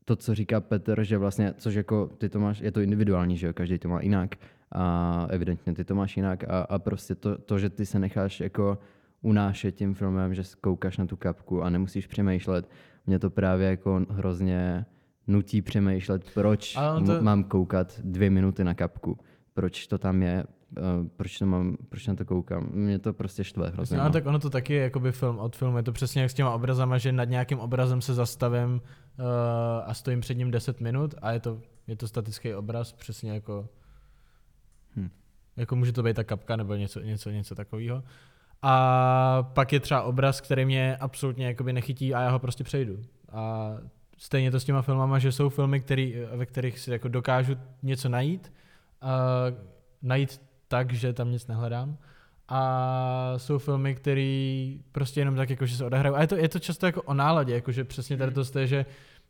to, co říká Petr, že vlastně, což jako ty to máš, je to individuální, že jo, každý to má jinak a evidentně ty to máš jinak a, a prostě to, to, že ty se necháš jako unášet tím filmem, že koukáš na tu kapku a nemusíš přemýšlet, mě to právě jako hrozně nutí přemýšlet, proč to... mám koukat dvě minuty na kapku, proč to tam je, uh, proč, to mám, proč na to koukám. Mě to prostě štve hrozně. Ale no. tak ono to taky je jakoby film od filmu, je to přesně jak s těma obrazama, že nad nějakým obrazem se zastavím uh, a stojím před ním 10 minut a je to, je to statický obraz, přesně jako Hm. jako může to být ta kapka nebo něco, něco, něco takového. A pak je třeba obraz, který mě absolutně jakoby nechytí a já ho prostě přejdu. A stejně to s těma filmama, že jsou filmy, který, ve kterých si jako dokážu něco najít, a najít tak, že tam nic nehledám. A jsou filmy, které prostě jenom tak jako, že se odehrajou. A je to, je to často jako o náladě, jako že přesně tady to je, že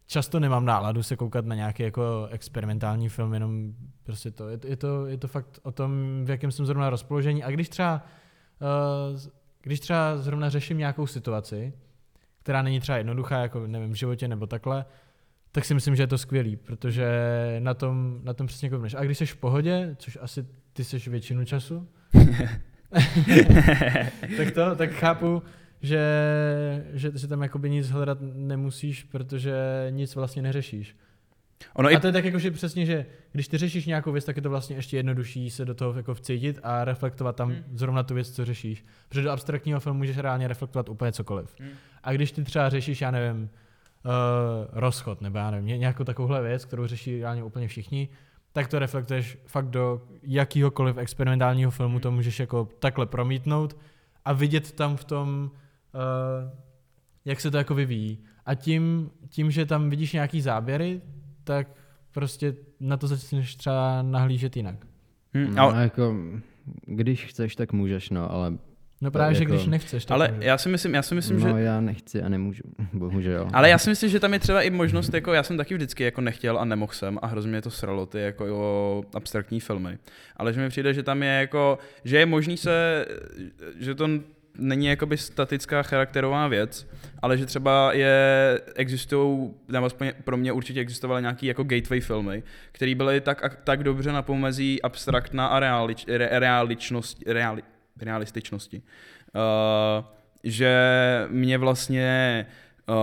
často nemám náladu se koukat na nějaký jako experimentální film, jenom prostě to. Je, to- je, to, je to fakt o tom, v jakém jsem zrovna rozpoložení. A když třeba, když třeba zrovna řeším nějakou situaci, která není třeba jednoduchá, jako nevím, v životě nebo takhle, tak si myslím, že je to skvělý, protože na tom, na tom přesně koukneš. A když jsi v pohodě, což asi ty jsi většinu času, tak to, tak chápu, že, že si tam jakoby nic hledat nemusíš, protože nic vlastně neřešíš. Ono i A to je tak jako, že přesně, že když ty řešíš nějakou věc, tak je to vlastně ještě jednodušší se do toho jako vcítit a reflektovat tam Hmm. zrovna tu věc, co řešíš. Protože do abstraktního filmu můžeš reálně reflektovat úplně cokoliv. Hmm. A když ty třeba řešíš, já nevím, uh, rozchod, nebo já nevím, ně- nějakou takovouhle věc, kterou řeší reálně úplně všichni, tak to reflektuješ fakt do jakýhokoliv experimentálního filmu, to můžeš jako takhle promítnout a vidět tam v tom, uh, jak se to jako vyvíjí. A tím, tím, že tam vidíš nějaký záběry, tak prostě na to začneš třeba nahlížet jinak. hm, No, ale, jako, když chceš, tak můžeš, no, ale No právě, že jako- když nechceš, tak ale můžeš. já si myslím, já si myslím, no, že já nechci a nemůžu, bohužel. Ale já si myslím, že tam je třeba i možnost, jako já jsem taky vždycky jako nechtěl a nemohl jsem a hrozně mě to sralo ty jako jo, abstraktní filmy. Ale že mi přijde, že tam je jako, že je možný se, že to není jakoby statická charakterová věc, ale že třeba je, existují, nebo aspoň pro mě určitě existovaly nějaký jako gateway filmy, které byly tak, tak dobře na pomezí abstraktná a realič, re, realičnost, reali, realističnosti. Uh, že mě vlastně uh,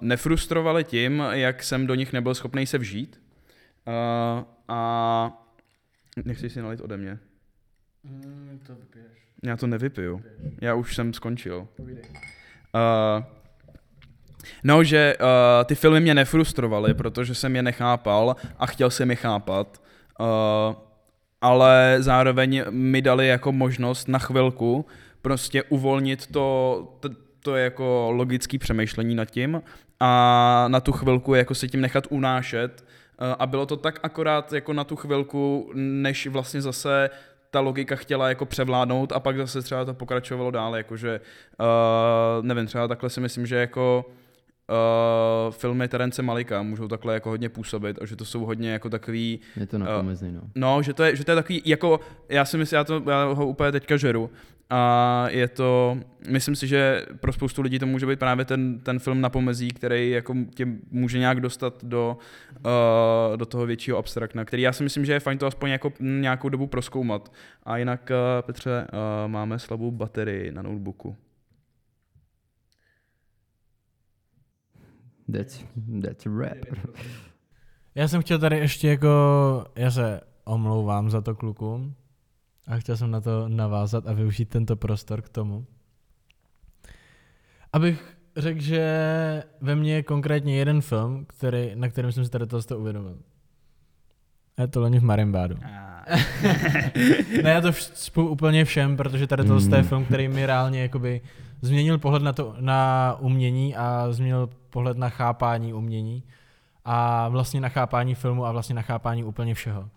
nefrustrovali tím, jak jsem do nich nebyl schopný se vžít. Uh, a nechci si nalit ode mě. Mm, to vypiješ. Já to nevypiju. Já už jsem skončil. Uh, no, že uh, ty filmy mě nefrustrovaly, protože jsem je nechápal a chtěl jsem je chápat. Uh, ale zároveň mi dali jako možnost na chvilku prostě uvolnit to, to, to jako logické přemýšlení nad tím a na tu chvilku jako se tím nechat unášet a bylo to tak akorát jako na tu chvilku, než vlastně zase ta logika chtěla jako převládnout a pak zase třeba to pokračovalo dále, jakože uh, nevím, třeba takhle si myslím, že jako uh, filmy Terence Malika můžou takhle jako hodně působit a že to jsou hodně jako takový Je to na pomezí, no. No, že to je, že to je takový, jako, já si myslím, já, to, já ho úplně teďka žeru, a je to, myslím si, že pro spoustu lidí to může být právě ten, ten film na pomezí, který jako tě může nějak dostat do, uh, do toho většího abstraktna, který já si myslím, že je fajn to aspoň jako nějakou dobu proskoumat. A jinak, uh, Petře, uh, máme slabou baterii na notebooku. That's, that's a rap. Já jsem chtěl tady ještě jako, já se omlouvám za to klukům a chtěl jsem na to navázat a využít tento prostor k tomu. Abych řekl, že ve mně je konkrétně jeden film, který, na kterém jsem si tady to uvědomil. A je to Loni v Marimbádu. ne, já to vš- úplně všem, protože tady to je Mm. film, který mi reálně jakoby změnil pohled na, to, na umění a změnil pohled na chápání umění a vlastně na chápání filmu a vlastně na chápání úplně všeho.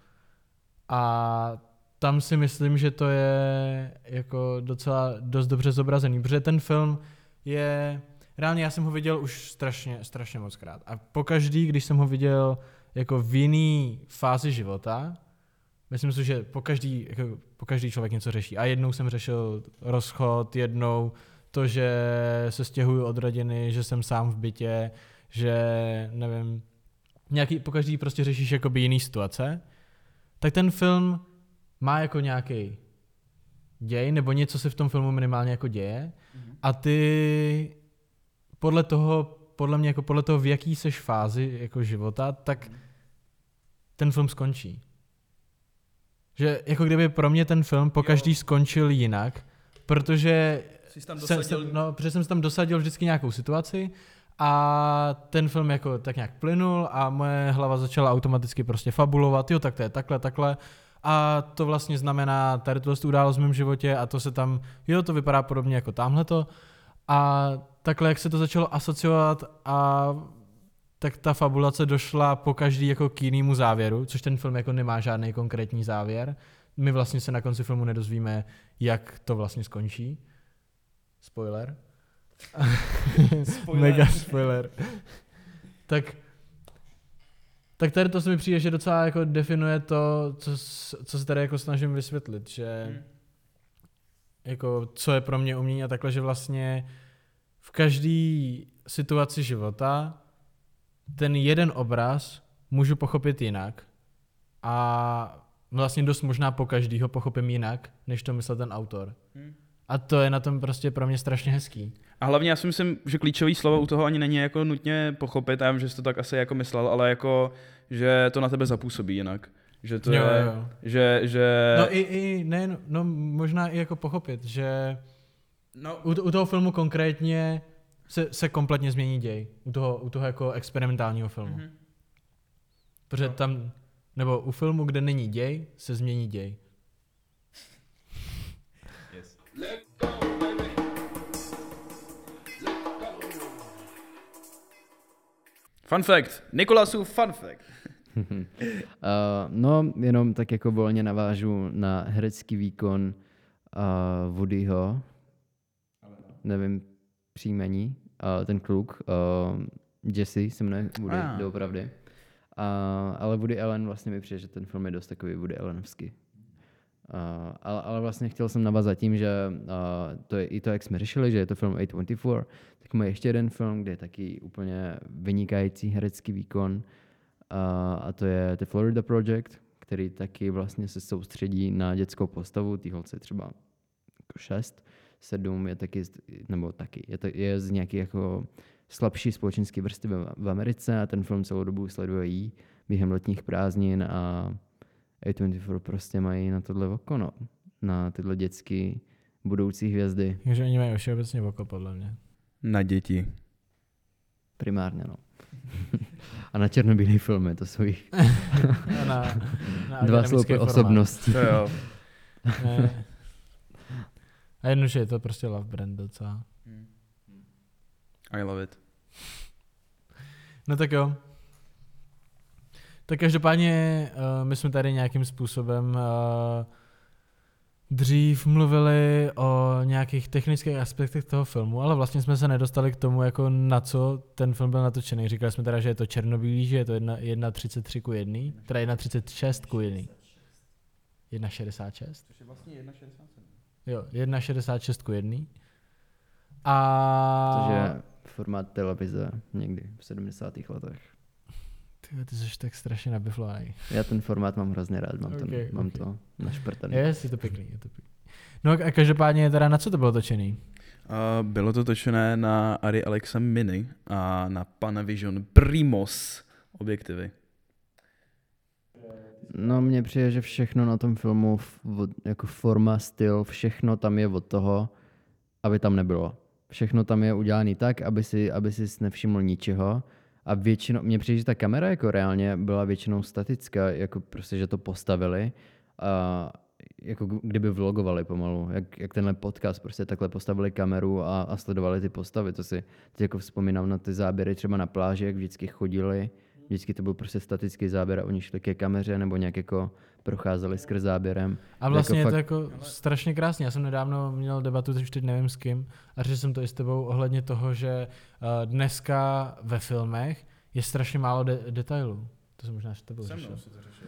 A tam si myslím, že to je jako docela dost dobře zobrazený, protože ten film je, reálně já jsem ho viděl už strašně, strašně moc krát. A pokaždý, když jsem ho viděl jako v jiný fázi života, myslím si, že pokaždý, jako pokaždý člověk něco řeší. A jednou jsem řešil rozchod, jednou to, že se stěhuju od rodiny, že jsem sám v bytě, že nevím, nějaký, pokaždý prostě řešíš jakoby jiný situace, tak ten film má jako nějaký děj, nebo něco se v tom filmu minimálně jako děje. A ty podle toho, podle mě jako podle toho, v jaký seš fázi jako života, tak ten film skončí. Že jako kdyby pro mě ten film po každý skončil jinak, protože jsem, jsem, no, protože jsem tam dosadil vždycky nějakou situaci a ten film jako tak nějak plynul a moje hlava začala automaticky prostě fabulovat, jo, tak to je takhle, takhle. A to vlastně znamená tady to událost v mém životě a to se tam, jo, to vypadá podobně jako tamhleto. A takhle, jak se to začalo asociovat a tak ta fabulace došla po každý jako k jinému závěru, což ten film jako nemá žádný konkrétní závěr. My vlastně se na konci filmu nedozvíme, jak to vlastně skončí. Spoiler. Spoiler. Mega spoiler. tak, tak tady to se mi přijde, že docela jako definuje to, co, co se tady jako snažím vysvětlit, že Hmm. jako co je pro mě umění a takhle, že vlastně v každé situaci života ten jeden obraz můžu pochopit jinak a vlastně dost možná po každýho pochopím jinak, než to myslel ten autor. Hmm. A to je na tom prostě pro mě strašně hezký. A hlavně já si myslím, že klíčový slovo u toho ani není jako nutně pochopit, já vím, že jsi to tak asi jako myslel, ale jako, že to na tebe zapůsobí jinak. Že to Jo, je, jo. že, že... No i, i ne, no možná i jako pochopit, že no, u, u toho filmu konkrétně se, se kompletně změní děj. U toho, u toho jako experimentálního filmu. Mhm. Protože No. tam, nebo u filmu, kde není děj, se změní děj. Fun fact. Nikolasův fun fact. Uh, no, jenom tak jako volně navážu na herecký výkon uh, Woodyho. Nevím příjmení. Uh, ten kluk, uh, Jesse se jmenuje Woody, ah. doopravdy. Uh, ale Woody Allen vlastně mi přijde, že ten film je dost takový Woody Allenovský. Uh, ale, ale vlastně chtěl jsem navazat tím, že uh, to je i to, jak jsme řešili, že je to film A24, tak má ještě jeden film, kde je taky úplně vynikající herecký výkon a, a to je The Florida Project, který taky vlastně se soustředí na dětskou postavu, ty holce třeba jako 6, 7 je taky, nebo taky, je, to, je z nějaké jako slabší společenské vrstvy v, v Americe a ten film celou dobu sleduje jí během letních prázdnin a A24 prostě mají na tohle oko, no, na tyhle dětské budoucí hvězdy Takže oni mají všeobecně oko, podle mě. Na děti. primárně, no. a na černobílé filmy, to jsou jich na, na dva sloupy osobností. To jo. Ne. A jednoduše je to prostě love brand docela. I love it. No tak jo. Tak každopádně uh, my jsme tady nějakým způsobem uh, dřív mluvili o nějakých technických aspektech toho filmu, ale vlastně jsme se nedostali k tomu, jako na co ten film byl natočený. Říkali jsme teda, že je to černobílý, že je to 1,33 ku 1, teda 1,36 ku 1. 1,66? Což je vlastně 1,67. Jo, 1,66 ku 1. A... Což je formát televize někdy v 70. letech. Ty, ty jsi tak strašně nabiflovaný. Já ten formát mám hrozně rád, mám, ten, Okay, mám okay. to našprtaný. Je, je to pěkný, je to pěkný. No a každopádně teda na co to bylo točený? Uh, bylo to točené na Ari Alexa Mini a na Panavision Primos objektivy. No mně přijde, že všechno na tom filmu, jako forma, styl, všechno tam je od toho, aby tam nebylo. Všechno tam je udělané tak, aby si, aby si nevšiml ničeho. A většinou, mně přijde, že ta kamera jako reálně byla většinou statická, jako prostě, že to postavili. A jako kdyby vlogovali pomalu, jak, jak tenhle podcast, prostě takhle postavili kameru a, a sledovali ty postavy. To si teď jako vzpomínám na ty záběry třeba na pláži, jak vždycky chodili. Vždycky to byl prostě statický záběr a oni šli ke kameře nebo nějak jako procházeli skrz záběrem. A vlastně Jako je to fakt- jako strašně krásně. Já jsem nedávno měl debatu, teď už teď nevím s kým, a řešil jsem to i s tebou ohledně toho, že uh, dneska ve filmech je strašně málo de- detailů. To jsem možná s tebou řešil.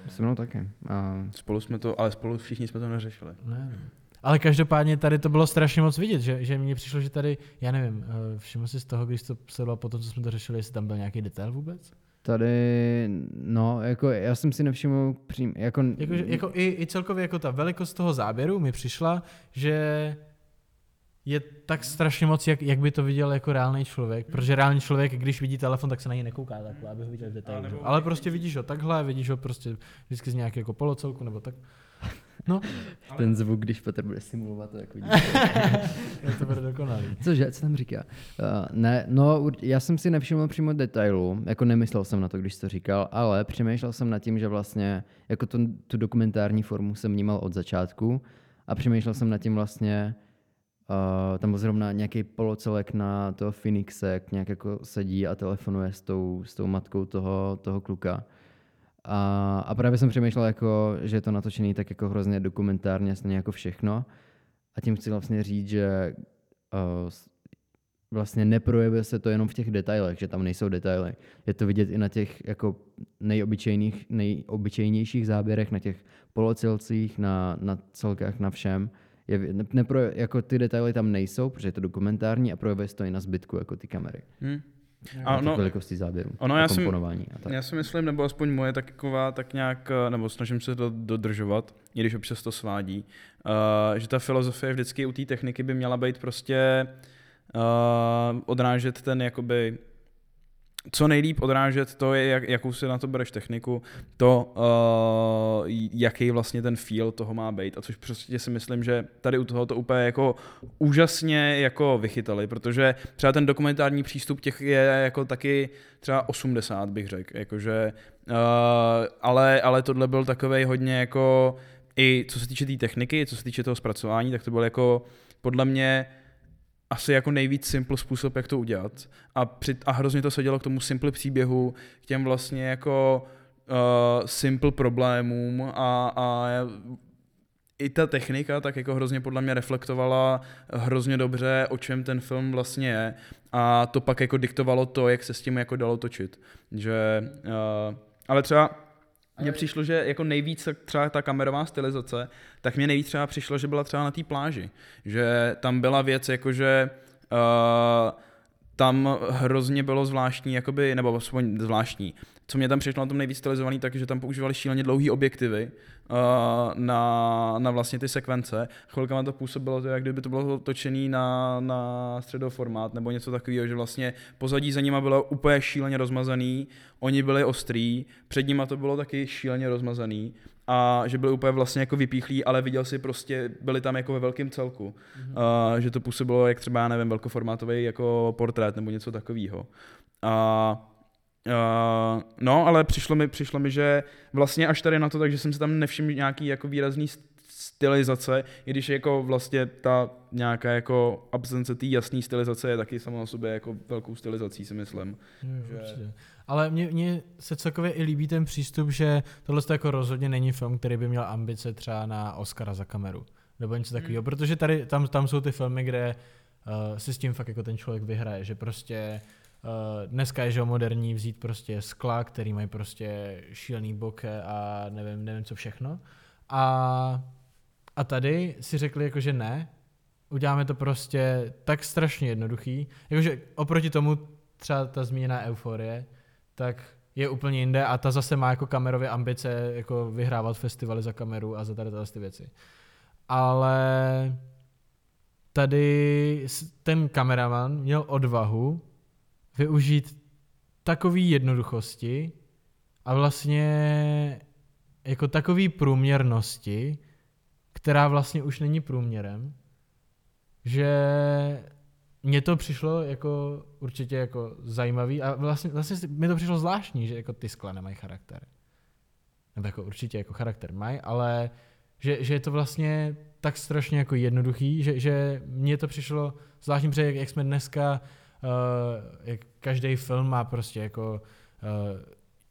Se mnou taky. A Spolu jsme to, ale spolu všichni jsme to neřešili. Ne. Ale každopádně tady to bylo strašně moc vidět, že, že mně přišlo, že tady, já nevím, eh, všiml si z toho, když to sledoval po tom, co jsme to řešili, jestli tam byl nějaký detail vůbec? Tady, no, jako já jsem si nevšiml přím, jako, Jako, že, jako i, i celkově jako ta velikost toho záběru mi přišla, že je tak strašně moc, jak, jak by to viděl jako reálný člověk, protože reálný člověk, když vidí telefon, tak se na něj nekouká takhle, aby ho viděl v detailu. Ale prostě vidíš ho takhle, vidíš ho prostě vždycky z nějakého jako polocelku nebo tak. No, ten zvuk, když Petr bude simulovat, to jak vidíš. je to bude dokonalý. Cože, co tam říká? Uh, ne, no, já jsem si nevšiml přímo detailu, jako nemyslel jsem na to, když to říkal, ale přemýšlel jsem nad tím, že vlastně, jako tu, tu dokumentární formu jsem vnímal od začátku a přemýšlel jsem nad tím vlastně, uh, tam byl zrovna nějaký polocelek na toho Phoenixe, jak nějak jako sedí a telefonuje s tou, s tou matkou toho, toho kluka. A, a právě jsem přemýšlel, jako, že je to natočený tak jako hrozně dokumentárně, stejně jako všechno. A tím chci vlastně říct, že uh, vlastně neprojevuje se to jenom v těch detailech, že tam nejsou detaily. Je to vidět i na těch jako nejobyčejných, nejobyčejnějších záběrech, na těch polocilcích, na, na celkách, na všem. Je, ne, nepro, jako ty detaily tam nejsou, protože je to dokumentární a projevuje se to i na zbytku jako ty kamery. Hm. A no, ono, velikosti záběru. ono já jsem- komponování a tak. já si myslím, nebo aspoň moje taková, tak nějak, eh, nebo snažím se to dodržovat, i když občas to svádí, uh, že ta filozofie vždycky u té techniky by měla být prostě uh, odrážet ten jakoby co nejlíp odrážet to je, jak, jakou si na to bereš techniku, to, uh, jaký vlastně ten feel toho má být. A což prostě si myslím, že tady u toho to úplně jako úžasně jako vychytali, protože třeba ten dokumentární přístup těch je jako taky třeba 80, bych řekl, jakože, uh, ale, ale tohle byl takovej hodně jako, i co se týče té tý techniky, co se týče toho zpracování, tak to byl jako podle mě asi jako nejvíc simple způsob, jak to udělat. A, při, a hrozně to sedělo k tomu simple příběhu, k těm vlastně jako uh, simple problémům a, a i ta technika tak jako hrozně podle mě reflektovala hrozně dobře, o čem ten film vlastně je a to pak jako diktovalo to, jak se s tím jako dalo točit. Že, uh, ale třeba mně přišlo, že jako nejvíc třeba ta kamerová stylizace, tak mě nejvíc třeba přišlo, že byla třeba na té pláži. Že tam byla věc jako, že uh, tam hrozně bylo zvláštní, jakoby, nebo aspoň zvláštní. Co mě tam přišlo na tom nejvíc stylizovaný, tak že tam používali šíleně dlouhý objektivy na, na vlastně ty sekvence. Chvilkama to působilo, to, jak kdyby to bylo točený na, na středoformát nebo něco takového, že vlastně pozadí za nima bylo úplně šíleně rozmazaný, oni byli ostrý, před nima to bylo taky šíleně rozmazaný a že byli úplně vlastně jako vypíchlí, ale viděl si prostě, byli tam jako ve velkém celku. Mm-hmm. Uh, že to působilo jak třeba, já nevím, velkoformátový jako portrét nebo něco takového. A Uh, no, ale přišlo mi, přišlo mi, že vlastně až tady na to, takže jsem si tam nevšiml nějaký jako výrazný st- stylizace, i když jako vlastně ta nějaká jako absence té jasné stylizace je taky sama o sobě jako velkou stylizací, si myslím. Jo, Že- určitě. Ale mně, mně se celkově i líbí ten přístup, že tohle to jako rozhodně není film, který by měl ambice třeba na Oscara za kameru. nebo něco takového, protože tady, tam, tam jsou ty filmy, kde uh, si s tím fakt jako ten člověk vyhraje, že prostě dneska je že moderní vzít prostě skla, který mají prostě šílený boke a nevím, nevím co všechno. A, a tady si řekli jako, že ne, uděláme to prostě tak strašně jednoduchý, jakože oproti tomu třeba ta zmíněná euforie, tak je úplně jinde a ta zase má jako kamerově ambice jako vyhrávat festivaly za kameru a za tady ty věci. Ale tady ten kameraman měl odvahu využít takový jednoduchosti a vlastně jako takový průměrnosti, která vlastně už není průměrem, že mně to přišlo jako určitě jako zajímavý a vlastně, vlastně mi to přišlo zvláštní, že jako ty skla nemají charakter. Nebo jako určitě jako charakter mají, ale že, že je to vlastně tak strašně jako jednoduchý, že, že mně to přišlo zvláštní, protože jak, jak jsme dneska, jak každý film má prostě jako uh,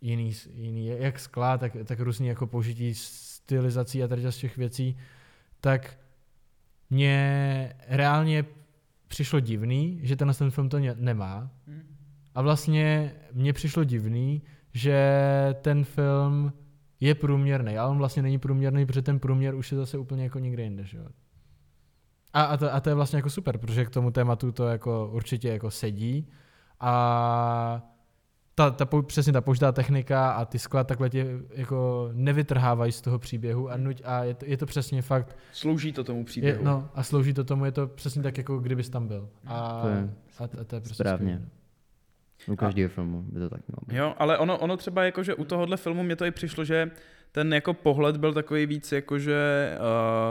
jiný, jiný, jak skla, tak, tak různý jako použití stylizací a tady z těch věcí, tak mně reálně přišlo divný, že tenhle ten film to nemá. A vlastně mně přišlo divný, že ten film je průměrný, ale on vlastně není průměrný, protože ten průměr už je zase úplně jako někde jinde, že. A, a, to, a to je vlastně jako super, protože k tomu tématu to jako určitě jako sedí a ta, ta, přesně ta použitá technika a ty skla takhle tě jako nevytrhávají z toho příběhu a, nuť, a je, to, je to přesně fakt, Slouží to tomu je, příběhu. no a slouží to tomu, je to přesně tak, jako kdybys tam byl. A, To je a, to, a to je prostě správně. skvělý. U každého filmu by to tak mělo být. Jo, ale ono, ono třeba jako, že u tohohle filmu mě to i přišlo, že ten jako pohled byl takový víc jako, že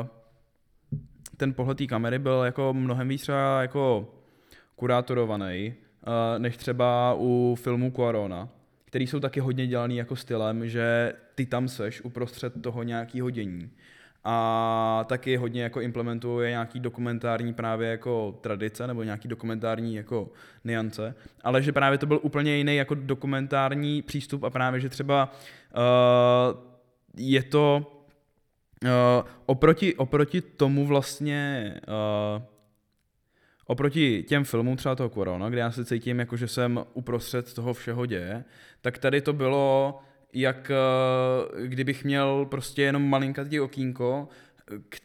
uh, ten pohled té kamery byl jako mnohem víc třeba jako kurátorovaný, uh, než třeba u filmu Cuarona, který jsou taky hodně dělaný jako stylem, že ty tam seš uprostřed toho nějakého dění. A taky hodně jako implementuje nějaký dokumentární právě jako tradice nebo nějaký dokumentární jako niance, ale že právě to byl úplně jiný jako dokumentární přístup a právě, že třeba uh, je to uh, oproti, oproti tomu vlastně uh, oproti těm filmům třeba toho Corona, kde já se cítím jako, že jsem uprostřed toho všeho děje, tak tady to bylo jak eh, kdybych měl prostě jenom malinkatý okýnko,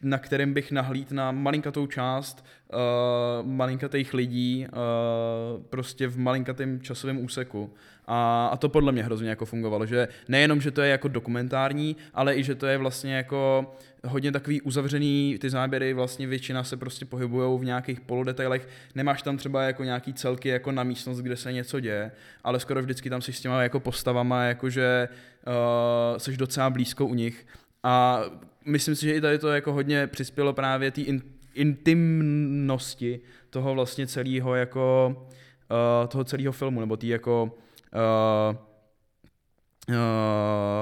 na kterém bych nahlíd na malinkatou část uh, malinkatých lidí uh, prostě v malinkatém časovém úseku. A, a to podle mě hrozně jako fungovalo, že nejenom, že to je jako dokumentární, ale i, že to je vlastně jako hodně takový uzavřený, ty záběry vlastně většina se prostě pohybují v nějakých polodetailech, nemáš tam třeba jako nějaký celky jako na místnost, kde se něco děje, ale skoro vždycky tam jsi s těma jako postavama, jakože uh, jsi docela blízko u nich. A myslím si, že i tady to jako hodně přispělo právě té in, intimnosti toho vlastně celého jako uh, toho celého filmu, nebo tý jako uh,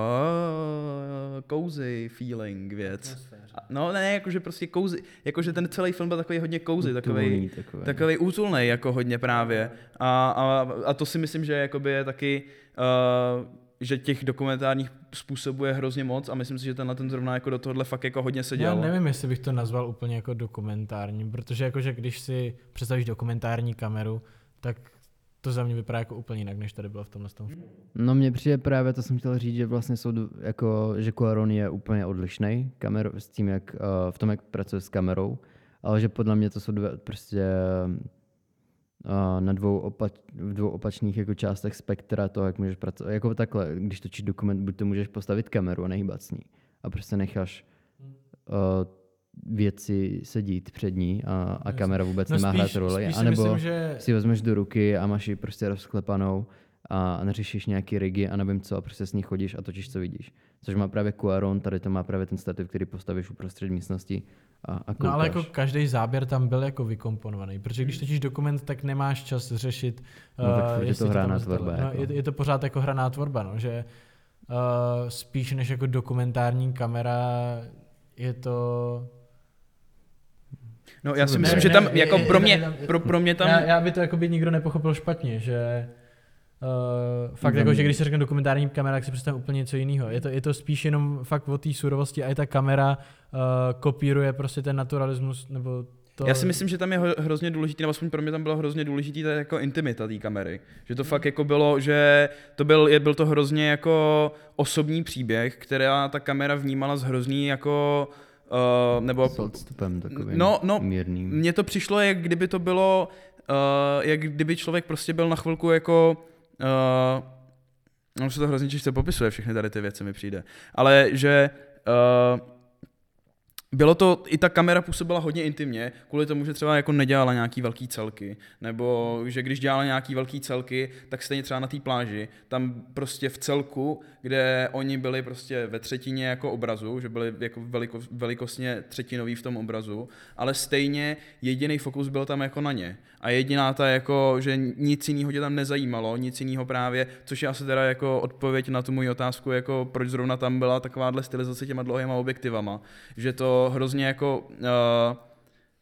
uh, cozy feeling věc. No ne, jakože prostě cozy, jakože ten celý film byl takový hodně cozy, takový Útulný takový. útulný jako hodně právě. A, a, a to si myslím, že jakoby je taky, uh, že těch dokumentárních způsobů je hrozně moc a myslím si, že tenhle ten zrovna jako do tohohle fakt jako hodně Já seděl. nevím, jestli bych to nazval úplně jako dokumentární, protože jakože když si představíš dokumentární kameru, tak to za mě vypadá jako úplně jinak, než tady bylo v tomhle tom. No mně přijde právě, to jsem chtěl říct, že vlastně jsou, jako, že Cuaron je úplně odlišný kamer, s tím, jak, uh, v tom, jak pracuje s kamerou, ale že podle mě to jsou dvě, prostě uh, na dvou, opač, v dvou opačných jako částech spektra toho, jak můžeš pracovat. Jako takhle, když točíš dokument, buď to můžeš postavit kameru a nehýbat s ní a prostě necháš uh, věci sedít před ní a, a kamera vůbec No nemá spíš, hrát roli. spíš si anebo myslím, že si vezmeš do ruky a máš ji prostě rozklepanou a neřešíš nějaký rigy a nevím co a prostě s ní chodíš a točíš, co vidíš. Což má právě Cuaron, tady to má právě ten stativ, který postavíš uprostřed místnosti a, a koukáš. No ale jako každý záběr tam byl jako vykomponovaný, protože když točíš dokument, tak nemáš čas řešit, No, tak furt je jestli to hraná tvorba, No, jako. je, je, to pořád jako hraná tvorba, no, že uh, spíš než jako dokumentární kamera je to... No já si Ne, myslím, ne, že tam ne, jako je- pro mě, pro, pro mě tam... Já, já by to jako by nikdo nepochopil špatně, že Uh, fakt jako, že když se řekne dokumentární kamera, tak si představím úplně něco jiného. Je to, je to spíš jenom fakt o té surovosti a i ta kamera uh, kopíruje prostě ten naturalismus, nebo to... Já si myslím, že tam je hrozně důležitý, nebo aspoň pro mě tam bylo hrozně důležitý ta jako intimita té kamery. Že to fakt jako bylo, že to byl, je, byl to hrozně jako osobní příběh, která ta kamera vnímala z hrozný jako Uh, nebo S odstupem takovým No, no, mírným. mně to přišlo, jak kdyby to bylo, uh, jak kdyby člověk prostě byl na chvilku jako, uh, no se to hrozně těžce popisuje, všechny tady ty věci mi přijde, ale že uh, bylo to, i ta kamera působila hodně intimně, kvůli tomu, že třeba jako nedělala nějaký velký celky, nebo že když dělala nějaký velký celky, tak stejně třeba na té pláži, tam prostě v celku, kde oni byli prostě ve třetině jako obrazu, že byli jako veliko, velikostně třetinový v tom obrazu, ale stejně jediný fokus byl tam jako na ně. A jediná ta jako, že nic jiného tě tam nezajímalo, nic jiného právě, což je asi teda jako odpověď na tu moji otázku, jako proč zrovna tam byla takováhle stylizace těma dlouhýma objektivama, že to hrozně jako uh,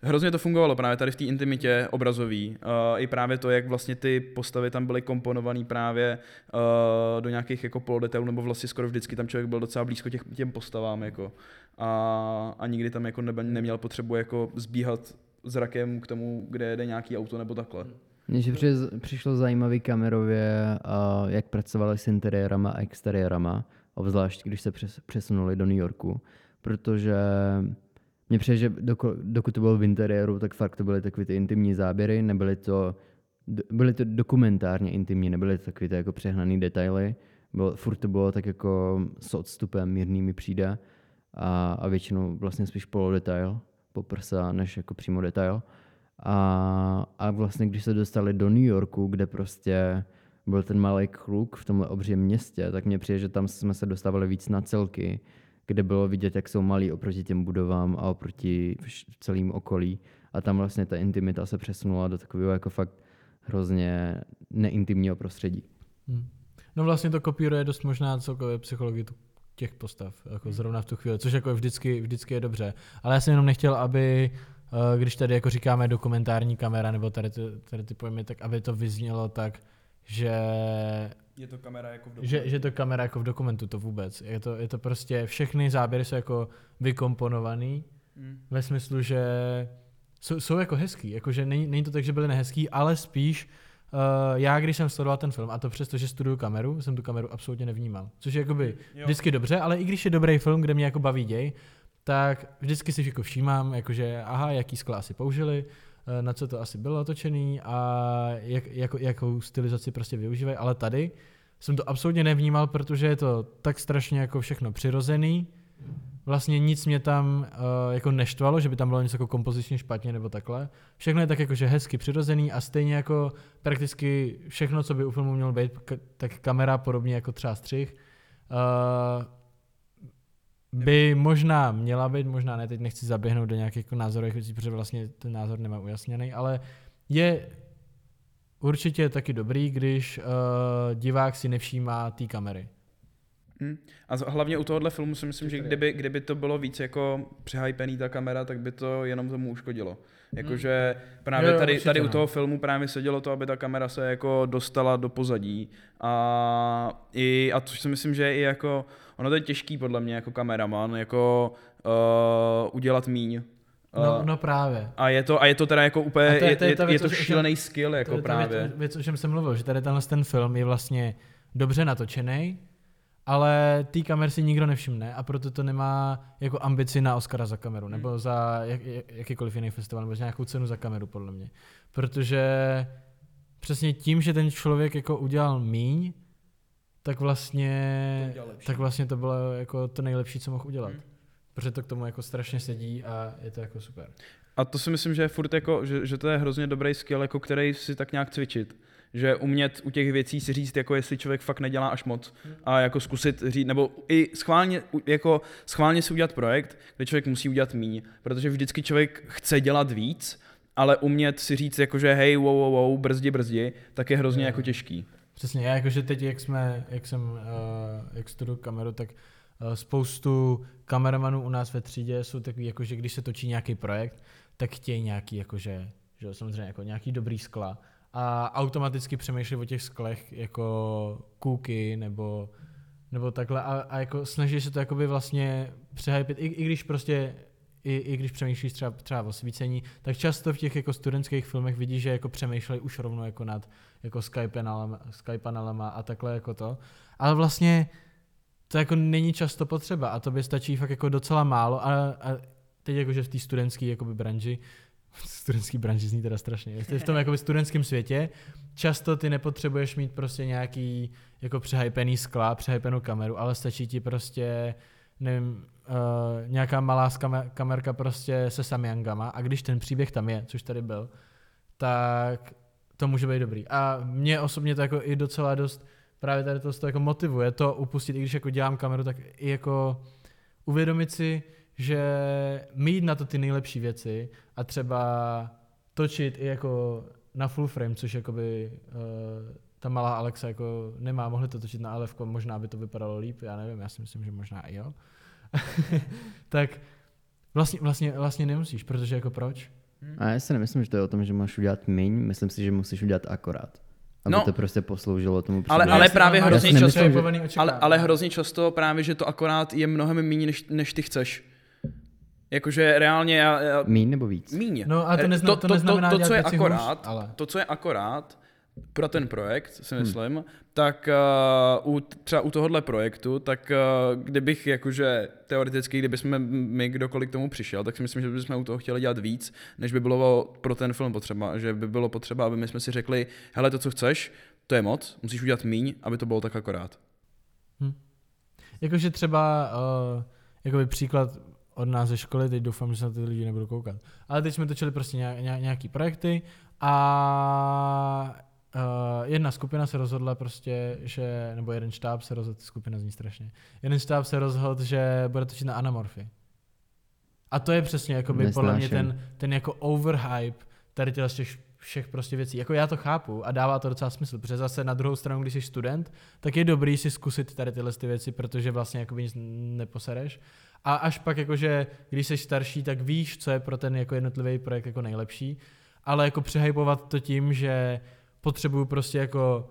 hrozně to fungovalo právě tady v té intimitě obrazový. Uh, I právě to, jak vlastně ty postavy tam byly komponované právě uh, do nějakých jako polodetailů, nebo vlastně skoro vždycky tam člověk byl docela blízko těch, těm postavám. Jako. A, a nikdy tam jako nebe, neměl potřebu jako zbíhat zrakem k tomu, kde jede nějaký auto nebo takhle. Mně přišlo zajímavý kamerově, uh, jak pracovali s interiérama a exteriérama, obzvlášť když se přes, přesunuli do New Yorku, protože mně přijde, že doko, dokud to bylo v interiéru, tak fakt to byly takové ty intimní záběry, nebyly to, byly to dokumentárně intimní, nebyly to takové ty jako přehnané detaily, bylo, furt to bylo tak jako s odstupem mírný mi přijde a, a většinou vlastně spíš polodetail, poprsa, než jako přímo detail. A, a vlastně když se dostali do New Yorku, kde prostě byl ten malý kluk v tomhle obřím městě, tak mně přijde, že tam jsme se dostávali víc na celky, kde bylo vidět, jak jsou malí oproti těm budovám a oproti celým okolí. A tam vlastně ta intimita se přesunula do takového jako fakt hrozně neintimního prostředí. Hmm. No vlastně to kopíruje dost možná celkově psychologii těch postav, jako zrovna v tu chvíli, což jako vždycky, vždycky je dobře. Ale já jsem jenom nechtěl, aby, eh, když tady jako říkáme dokumentární kamera nebo tady ty, tady ty pojmy, tak aby to vyznělo tak, že, Je to kamera jako v že, že to kamera jako v dokumentu, to vůbec. Je to, je to prostě, všechny záběry jsou jako vykomponovaný, Hmm. ve smyslu, že jsou, jsou jako hezký, jakože není, není to tak, že byly nehezký, ale spíš uh, já, když jsem sledoval ten film, a to přesto, že studuju kameru, jsem tu kameru absolutně nevnímal. Což je jakoby Jo. vždycky dobře, ale i když je dobrý film, kde mě jako baví děj, tak vždycky si jako všímám, jakože aha, jaký skla asi použili, na co to asi bylo natočený a jak, jako, jakou stylizaci prostě využívají, ale tady jsem to absolutně nevnímal, protože je to tak strašně jako všechno přirozený, vlastně nic mě tam uh, jako neštvalo, že by tam bylo něco jako kompozičně špatně nebo takhle. Všechno je tak jakože hezky přirozený a stejně jako prakticky všechno, co by u filmu mělo být, tak kamera podobně jako třeba střih, uh, by možná měla být, možná ne, teď nechci zaběhnout do nějakých jako názorových věcí, protože vlastně ten názor nemám ujasněný, ale je určitě taky dobrý, když uh, divák si nevšímá té kamery. Hmm. A hlavně u tohohle filmu si myslím, že kdyby, kdyby to bylo víc jako přehypený ta kamera, tak by to jenom tomu uškodilo. Jakože právě Jo, jo, tady, tady u toho filmu právě sedělo to, aby ta kamera se jako dostala do pozadí. A, i, a což si myslím, že je i jako, ono to je těžký podle mě jako kameraman, jako uh, udělat míň. No, Uh, no právě. a je to, a je to teda jako úplně, A to je- je, to je je, je, to šílený skill jako to právě. Věc, věc, o čem jsem mluvil, že tady tenhle ten film je vlastně dobře natočený, ale té kamer si nikdo nevšimne a proto to nemá jako ambici na Oscara za kameru, nebo Hmm. za jak, jak, jakýkoliv jiný festival, nebo za nějakou cenu za kameru, podle mě. Protože přesně tím, že ten člověk jako udělal míň, tak vlastně, To tak vlastně to bylo jako to nejlepší, co mohl udělat. Hmm. Protože to k tomu jako strašně sedí a je to jako super. A to si myslím, že je furt jako, že, že to je hrozně dobrý skill, jako který si tak nějak cvičit. Že umět u těch věcí si říct, jako jestli člověk fakt nedělá až moc a jako zkusit říct, nebo i schválně, jako schválně si udělat projekt, kde člověk musí udělat míň, protože vždycky člověk chce dělat víc, ale umět si říct, jako že hej, wow, wow, wow, brzdi, brzdi, tak je hrozně jako těžký. Přesně, já jakože teď, jak jsme, jak jsem, uh, jak studuju kameru, tak uh, spoustu kameramanů u nás ve třídě jsou takový, jako, že když se točí nějaký projekt, tak chtějí nějaký, jakože, že samozřejmě jako nějaký dobrý skla. A automaticky přemýšlí o těch sklech jako kůky nebo, nebo takhle. A, a jako snaží se to jakoby vlastně přehypit, i, i když prostě i, i když přemýšlíš třeba, třeba o svícení, tak často v těch jako studentských filmech vidíš, že jako přemýšlejí už rovnou jako nad jako Skype, panelema a takhle jako to. Ale vlastně to jako není často potřeba a to by stačí fakt jako docela málo a, a teď jakože v té studentské jakoby branži, studentský branži zní teda strašně, v tom jakoby studentském světě, často ty nepotřebuješ mít prostě nějaký jako přehypený skla, přehypenou kameru, ale stačí ti prostě nevím, uh, nějaká malá kamerka prostě se Samyangama a když ten příběh tam je, což tady byl, tak to může být dobrý. A mě osobně to jako i docela dost právě tady to, to jako motivuje to upustit, i když jako dělám kameru, tak i jako uvědomit si, že mít na to ty nejlepší věci a třeba točit i jako na full frame, což jakoby uh, ta malá Alexa jako nemá, mohli to točit na LF, možná by to vypadalo líp, já nevím, já si myslím, že možná i jo. tak vlastně, vlastně, vlastně nemusíš, protože jako proč? A já si nemyslím, že to je o tom, že máš udělat míň, myslím si, že musíš udělat akorát. Aby No. to prostě posloužilo tomu Ale, příběhu. ale jasně, právě ale hrozně často, nemyslím, že- ale, ale hrozně často právě, že to akorát je mnohem méně, než, než ty chceš. Jakože reálně já, já Míň nebo víc? míň. No a to, Eh, nezna, to, neznamená to, to, dělat co je akorát, hůř, ale... to, co je akorát pro ten projekt, Hmm. si myslím, hmm. tak uh, u, třeba u tohohle projektu, tak uh, kdybych jakože teoreticky, kdybychom my kdokoliv k tomu přišel, tak si myslím, že bychom u toho chtěli dělat víc, než by bylo pro ten film potřeba. Že by bylo potřeba, aby my jsme si řekli, hele, to, co chceš, to je moc, musíš udělat míň, aby to bylo tak akorát. Jakože třeba, uh, jakoby příklad od nás ze školy, teď doufám, že se na ty lidi nebudou koukat. Ale teď jsme točili prostě nějak, nějak, nějaký projekty a uh, jedna skupina se rozhodla prostě, že, nebo jeden štáb se rozhodl, skupina zní strašně, jeden štáb se rozhodl, že bude točit na anamorfy. A to je přesně jakoby podle mě ten, ten jako overhype tady těch všech prostě věcí. Jako já to chápu a dává to docela smysl, protože zase na druhou stranu, když jsi student, tak je dobrý si zkusit tady tyhle ty věci, protože vlastně jakoby nic neposereš. A až pak jakože, když jsi starší, tak víš, co je pro ten jako jednotlivý projekt jako nejlepší, ale jako přehypovat to tím, že potřebuju prostě jako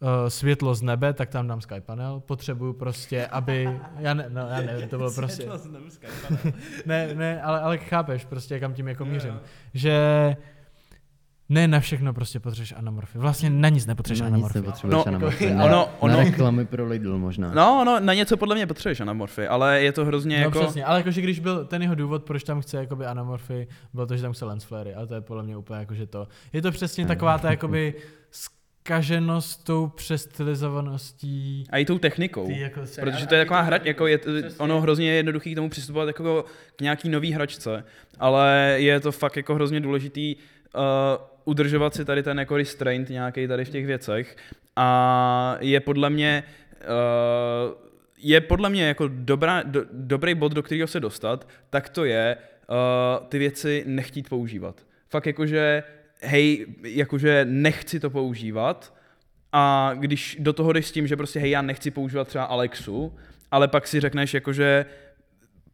uh, světlo z nebe, tak tam dám sky panel. Potřebuju prostě, aby, já, ne, no, já nevím, to bylo prostě, ne, ne, ale, ale chápeš prostě, kam tím jako mířím. Že ne na všechno prostě potřebuješ anamorfy. Vlastně na nic nepotřebuješ Na nic anamorfy. nepotřebuješ No, anamorfy. jako- Na, ono- ono- na reklamy pro Lidl možná. No, no, na něco podle mě potřebuješ anamorfy, ale je to hrozně No jako... přesně, ale jakože když byl ten jeho důvod, proč tam chce jakoby anamorfy, bylo to, že tam chce lens flary, a to je podle mě úplně jakože to. Je to přesně taková ta jakoby skaženost tou přestylizovaností. A i tou technikou. Ty jako Protože to je taková hra, jako je, ono hrozně je jednoduchý k tomu přistupovat jako k nějaký nový hračce, ale je to fakt jako hrozně důležitý uh, udržovat si tady ten jako restraint nějaký tady v těch věcech a je podle mě uh, je podle mě jako dobrá, do, dobrý bod, do kterého se dostat, tak to je uh, ty věci nechtít používat. Fakt jakože, hej, jakože nechci to používat, a když do toho jdeš s tím, že prostě hej, já nechci používat třeba Alexu, ale pak si řekneš jakože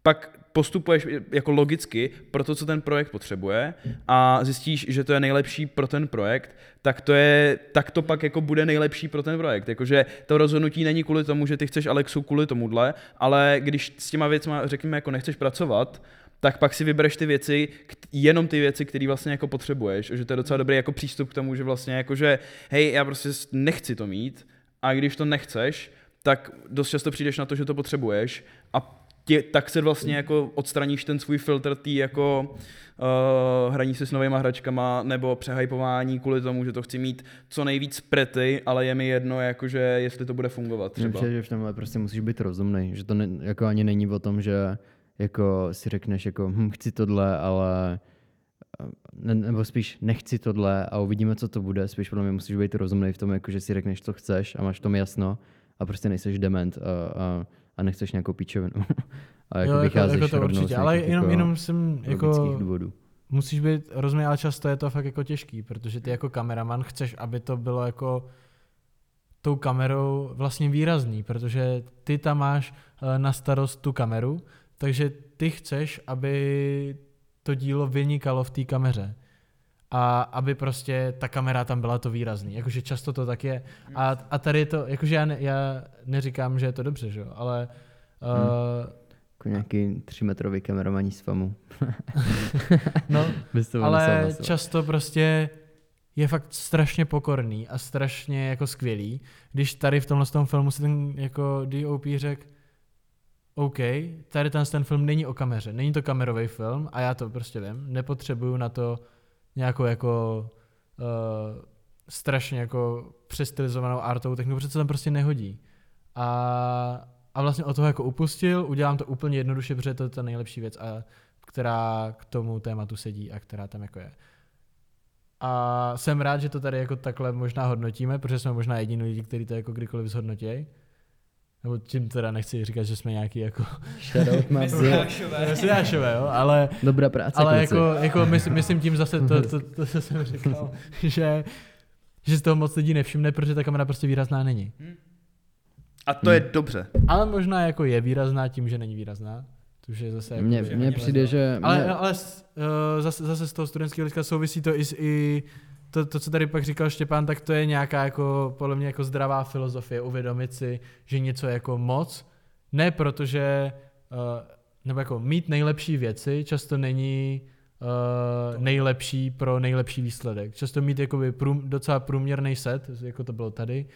pak postupuješ jako logicky pro to, co ten projekt potřebuje a zjistíš, že to je nejlepší pro ten projekt, tak to, je, tak to pak jako bude nejlepší pro ten projekt. Jakože to rozhodnutí není kvůli tomu, že ty chceš Alexu kvůli tomuhle, ale když s těma věcma, řekněme, jako nechceš pracovat, tak pak si vybereš ty věci, jenom ty věci, které vlastně jako potřebuješ. Že to je docela dobrý jako přístup k tomu, že vlastně jako, že hej, já prostě nechci to mít a když to nechceš, tak dost často přijdeš na to, že to potřebuješ a tě, tak se vlastně jako odstraníš ten svůj filtr tý jako uh, hraní si s novýma hračkama nebo přehypování kvůli tomu, že to chci mít co nejvíc prety, ale je mi jedno, jakože jestli to bude fungovat třeba. přijde, že v tomhle prostě musíš být rozumný, že to ne, jako ani není o tom, že jako si řekneš jako hm, chci tohle, ale ne, nebo spíš nechci tohle a uvidíme, co to bude. Spíš podle mě musíš být rozumný v tom, jako, že si řekneš, co chceš a máš v tom jasno a prostě nejseš dement a, a, a nechceš nějakou píčovinu. a jako jo, jako, vycházíš jako to určitě, ale jenom, jako jenom jsem jako, důvodů. musíš být rozumný, ale často je to fakt jako těžký, protože ty jako kameraman chceš, aby to bylo jako tou kamerou vlastně výrazný, protože ty tam máš eh, na starost tu kameru, takže ty chceš, aby to dílo vynikalo v té kameře. A aby prostě ta kamera tam byla to výrazný. Jakože často to tak je. A, a tady je to, jakože já, ne, já neříkám, že je to dobře, že jo, ale uh, Jako nějaký třímetrový kameramaní z FAMu. no, ale často prostě je fakt strašně pokorný a strašně jako skvělý, když tady v tomhle tom filmu si ten jako DOP řekl, OK, tady ten, ten film není o kameře, není to kamerový film a já to prostě vím, nepotřebuju na to nějakou jako uh, strašně jako přestylizovanou artovou techniku, protože se tam prostě nehodí. A, a vlastně o toho jako upustil, udělám to úplně jednoduše, protože to je ta nejlepší věc, a, která k tomu tématu sedí a která tam jako je. A jsem rád, že to tady jako takhle možná hodnotíme, protože jsme možná jediní lidi, kteří to jako kdykoliv zhodnotí. Nebo tím teda nechci říkat, že jsme nějaký jako Shoutout mesiášové, jo, ale, Dobrá práce, ale kluci. jako, jako myslím, myslím tím zase to, to, to, co jsem říkal, že, že z toho moc lidí nevšimne, protože ta kamera prostě výrazná není. A to je dobře. Ale možná jako je výrazná tím, že není výrazná. Což je zase jako, Mně, že mně přijde, výrazná. že... Ale, mě, ale s- uh, zase, zase z toho studentského hlediska souvisí to i s i to, to, co tady pak říkal Štěpán, tak to je nějaká jako, podle mě jako zdravá filozofie, uvědomit si, že něco je jako moc, ne protože, uh, nebo jako mít nejlepší věci často není uh, nejlepší pro nejlepší výsledek. Často mít jakoby prům, docela průměrný set, jako to bylo tady,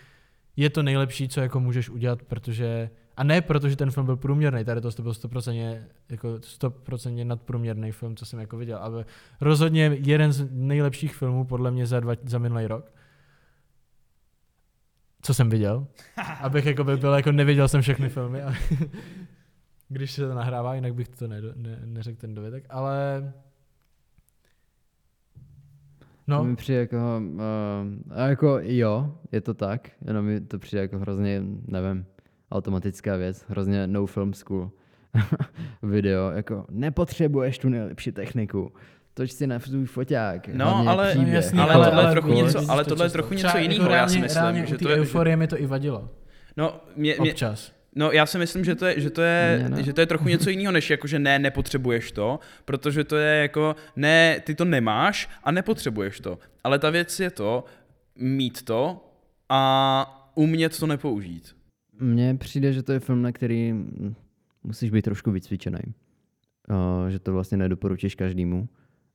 je to nejlepší, co jako můžeš udělat, protože a ne proto, že ten film byl průměrný, tady to byl 100%, jako 100% nadprůměrný film, co jsem jako viděl, ale rozhodně jeden z nejlepších filmů podle mě za, dva, za minulý rok. Co jsem viděl. Abych jako by byl, jako neviděl jsem všechny filmy, ale když se to nahrává, jinak bych to ne, ne, neřekl ten dovětek, ale No. no, Mi přijde jako, uh, a jako jo, je to tak, jenom mi to přijde jako hrozně, nevím, automatická věc, hrozně no film school video, jako nepotřebuješ tu nejlepší techniku, toč si na svůj foťák, No, ale- příběh. jasně, ale ale- tohle je ale trochu něco, ale tohle je trochu něco jiného, já si myslím, reálně že to je, že, euforie mi to i vadilo. no, mě, mě, Občas. No, já si myslím, že to je, že to je, ne. že to je trochu něco jiného, než jako, že ne, nepotřebuješ to, protože to je jako, ne, ty to nemáš a nepotřebuješ to. Ale ta věc je to, mít to a umět to nepoužít. Mně přijde, že to je film, na který mm, musíš být trošku vycvičený. Uh, že to vlastně nedoporučíš každému.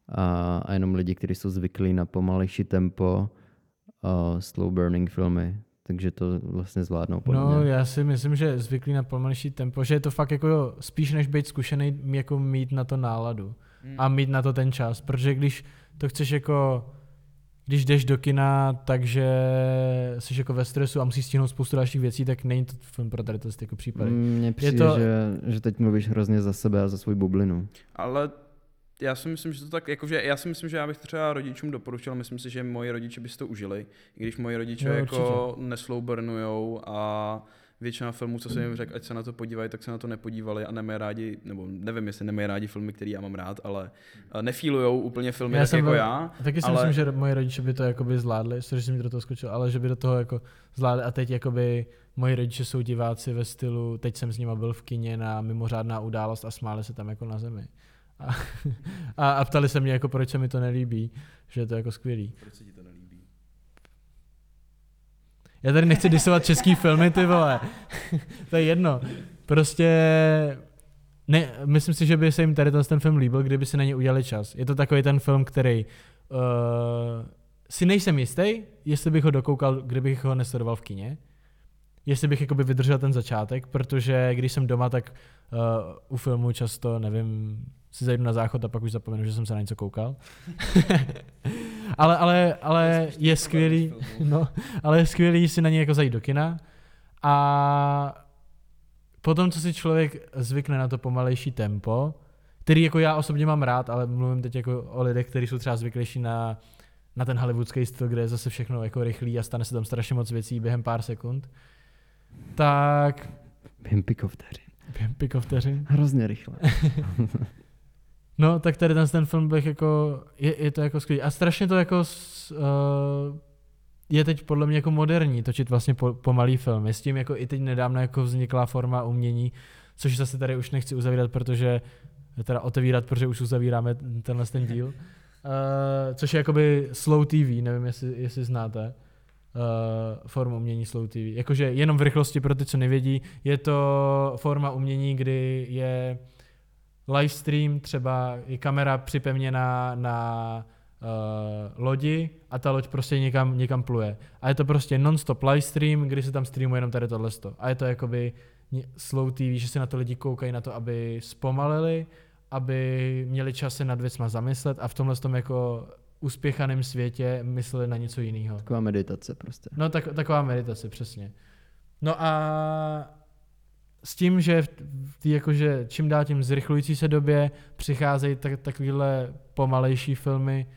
A, a jenom lidi, kteří jsou zvyklí na pomalejší tempo, uh, slow burning filmy, takže to vlastně zvládnou podle No, mě. já si myslím, že zvyklý na pomalejší tempo, že je to fakt jako spíš než být zkušený, jako mít na to náladu a mít na to ten čas, protože když to chceš jako, když jdeš do kina, takže jsi jako ve stresu a musíš stihnout spoustu dalších věcí, tak není to film pro tady to jako případy. Mně přijde, to- že, že teď mluvíš hrozně za sebe a za svou bublinu. Ale já si myslím, že to tak, jakože já si myslím, že já bych to třeba rodičům doporučil, myslím si, že moji rodiče by si to užili, i když moji rodiče Jo, jako neslouburnujou a většina filmů, co jsem jim řekl, ať se na to podívají, tak se na to nepodívali a nemají rádi, nebo nevím, jestli nemají rádi filmy, které já mám rád, ale eh, nefílujou úplně filmy Já tak jsem jako byl- já. Taky si ale- myslím, že moji rodiče by to jakoby zvládli, že jsem mi do toho skočil, ale že by do toho jako zvládli a teď jakoby moji rodiče jsou diváci ve stylu, teď jsem s nima byl v kině na mimořádná událost a smáli se tam jako na zemi. A, a, a ptali se mě jako, proč se mi to nelíbí, že je to jako skvělý. Proč se ti? Já tady nechci disovat český filmy, ty vole. to je jedno. Prostě ne, myslím si, že by se jim tady ten, film líbil, kdyby si na ně udělali čas. Je to takový ten film, který uh, si nejsem jistý, jestli bych ho dokoukal, kdybych ho nesledoval v kině. Jestli bych jakoby vydržel ten začátek, protože když jsem doma, tak uh, u filmu často, nevím, si zajdu na záchod a pak už zapomenu, že jsem se na něco koukal. ale, ale, ale je skvělý, no, ale je skvělý si na ně jako zajít do kina a potom, co si člověk zvykne na to pomalejší tempo, který jako já osobně mám rád, ale mluvím teď jako o lidech, kteří jsou třeba zvyklejší na, na ten hollywoodský styl, kde je zase všechno jako rychlý a stane se tam strašně moc věcí během pár sekund, tak Během piko vteřin. během piko vteřin, Hrozně rychle. No, tak tady ten, ten film bych jako, je, je to jako skvělý. A strašně to jako s, uh, je teď podle mě jako moderní točit vlastně po, pomalý filmy. S tím jako i teď nedávno jako vznikla forma umění, což zase tady už nechci uzavírat, protože teda otevírat, protože už uzavíráme tenhle ten díl. což je jakoby slow TV, nevím, jestli, jestli znáte uh, formu umění slow TV. Jakože jenom v rychlosti pro ty, co nevědí, je to forma umění, kdy je live stream, třeba je kamera připevněná na uh, lodi a ta loď prostě někam, někam pluje. A je to prostě non-stop live stream, kdy se tam streamuje jenom tady tohle. A je to jakoby slow TV, že se na to lidi koukají na to, aby zpomalili, aby měli čas se nad věcma zamyslet a v tomhle tom jako uspěchaném světě mysleli na něco jiného. Taková meditace prostě. No tak, taková meditace, přesně. No a s tím, že tý, jakože čím dál tím zrychlující se době přicházejí tak, takovýhle pomalejší filmy,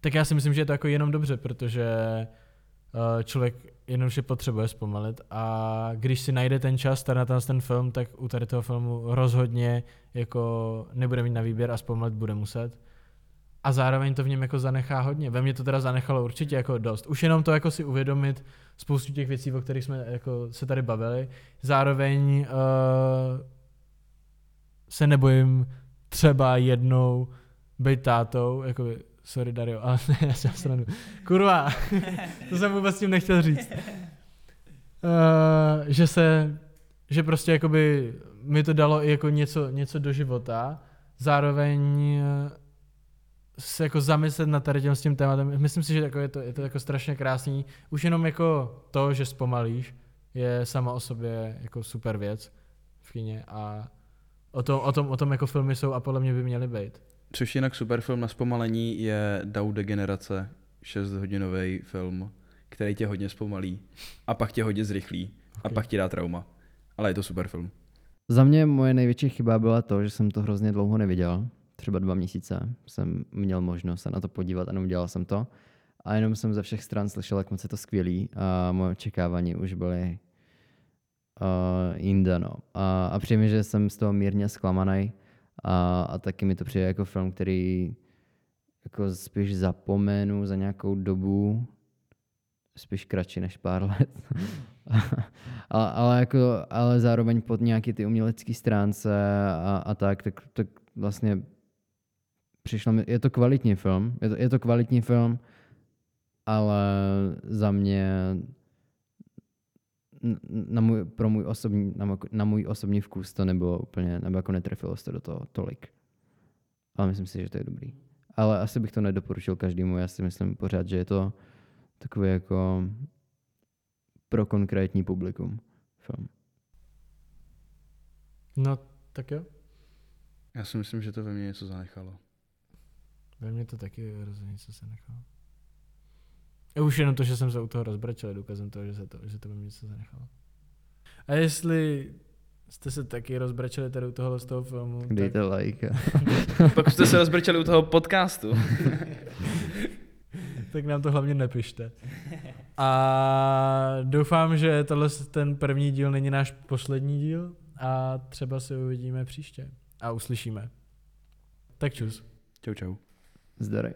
tak já si myslím, že je to jako jenom dobře, protože uh, člověk jenomže potřebuje zpomalit a když si najde ten čas tady na ten film, tak u tady toho filmu rozhodně jako nebude mít na výběr a zpomalit bude muset. A zároveň to v něm jako zanechá hodně. Ve mně to teda zanechalo určitě jako dost. Už jenom to jako si uvědomit spoustu těch věcí, o kterých jsme jako se tady bavili. Zároveň uh, se nebojím třeba jednou být tátou, jako sorry Dario, ale ne, já se stranu. Kurva, to jsem vůbec tím nechtěl říct. Uh, že se, že prostě jakoby mi to dalo i jako něco, něco do života, zároveň uh, se jako zamyslet nad tady tím s tím tématem. Myslím si, že jako je, to, je to jako strašně krásný. Už jenom jako to, že zpomalíš, je sama o sobě jako super věc v kině a o tom, o tom, o tom jako filmy jsou a podle mě by měly být. Což jinak super film na zpomalení je Dau Degenerace, 6-hodinový film, který tě hodně zpomalí a pak tě hodně zrychlí okay. a pak ti dá trauma. Ale je to super film. Za mě moje největší chyba byla to, že jsem to hrozně dlouho neviděl. Třeba dva měsíce jsem měl možnost se na to podívat a neudělal jsem to. A jenom jsem ze všech stran slyšel, jak moc je to skvělý a moje očekávání už byly uh, jinde. No. A, a přijde mi, že jsem z toho mírně zklamaný a, a taky mi to přijde jako film, který jako spíš zapomenu za nějakou dobu, spíš kratší než pár let. ale, ale, jako, ale zároveň pod nějaký ty umělecké stránce a, a tak, tak, tak vlastně přišlo mi, je to kvalitní film, je to, je to kvalitní film, ale za mě na můj, pro můj osobní, na, můj, na můj osobní vkus to nebylo úplně, nebo jako netrefilo se to do toho tolik. Ale myslím si, že to je dobrý. Ale asi bych to nedoporučil každému, já si myslím pořád, že je to takový jako pro konkrétní publikum film. No, tak jo. Já si myslím, že to ve mně něco zanechalo. Ve mně to taky rozhodně něco se nechalo. A už jenom to, že jsem se u toho rozbrečel, je důkazem toho, že, se to, že to ve mně něco zanechalo. A jestli jste se taky rozbrečeli tady u tohohle z toho filmu. Dejte tak... like. Pokud jste se rozbrečeli u toho podcastu. tak nám to hlavně nepište. A doufám, že tohle ten první díl není náš poslední díl a třeba se uvidíme příště a uslyšíme. Tak čus. Čau, čau. Здорай.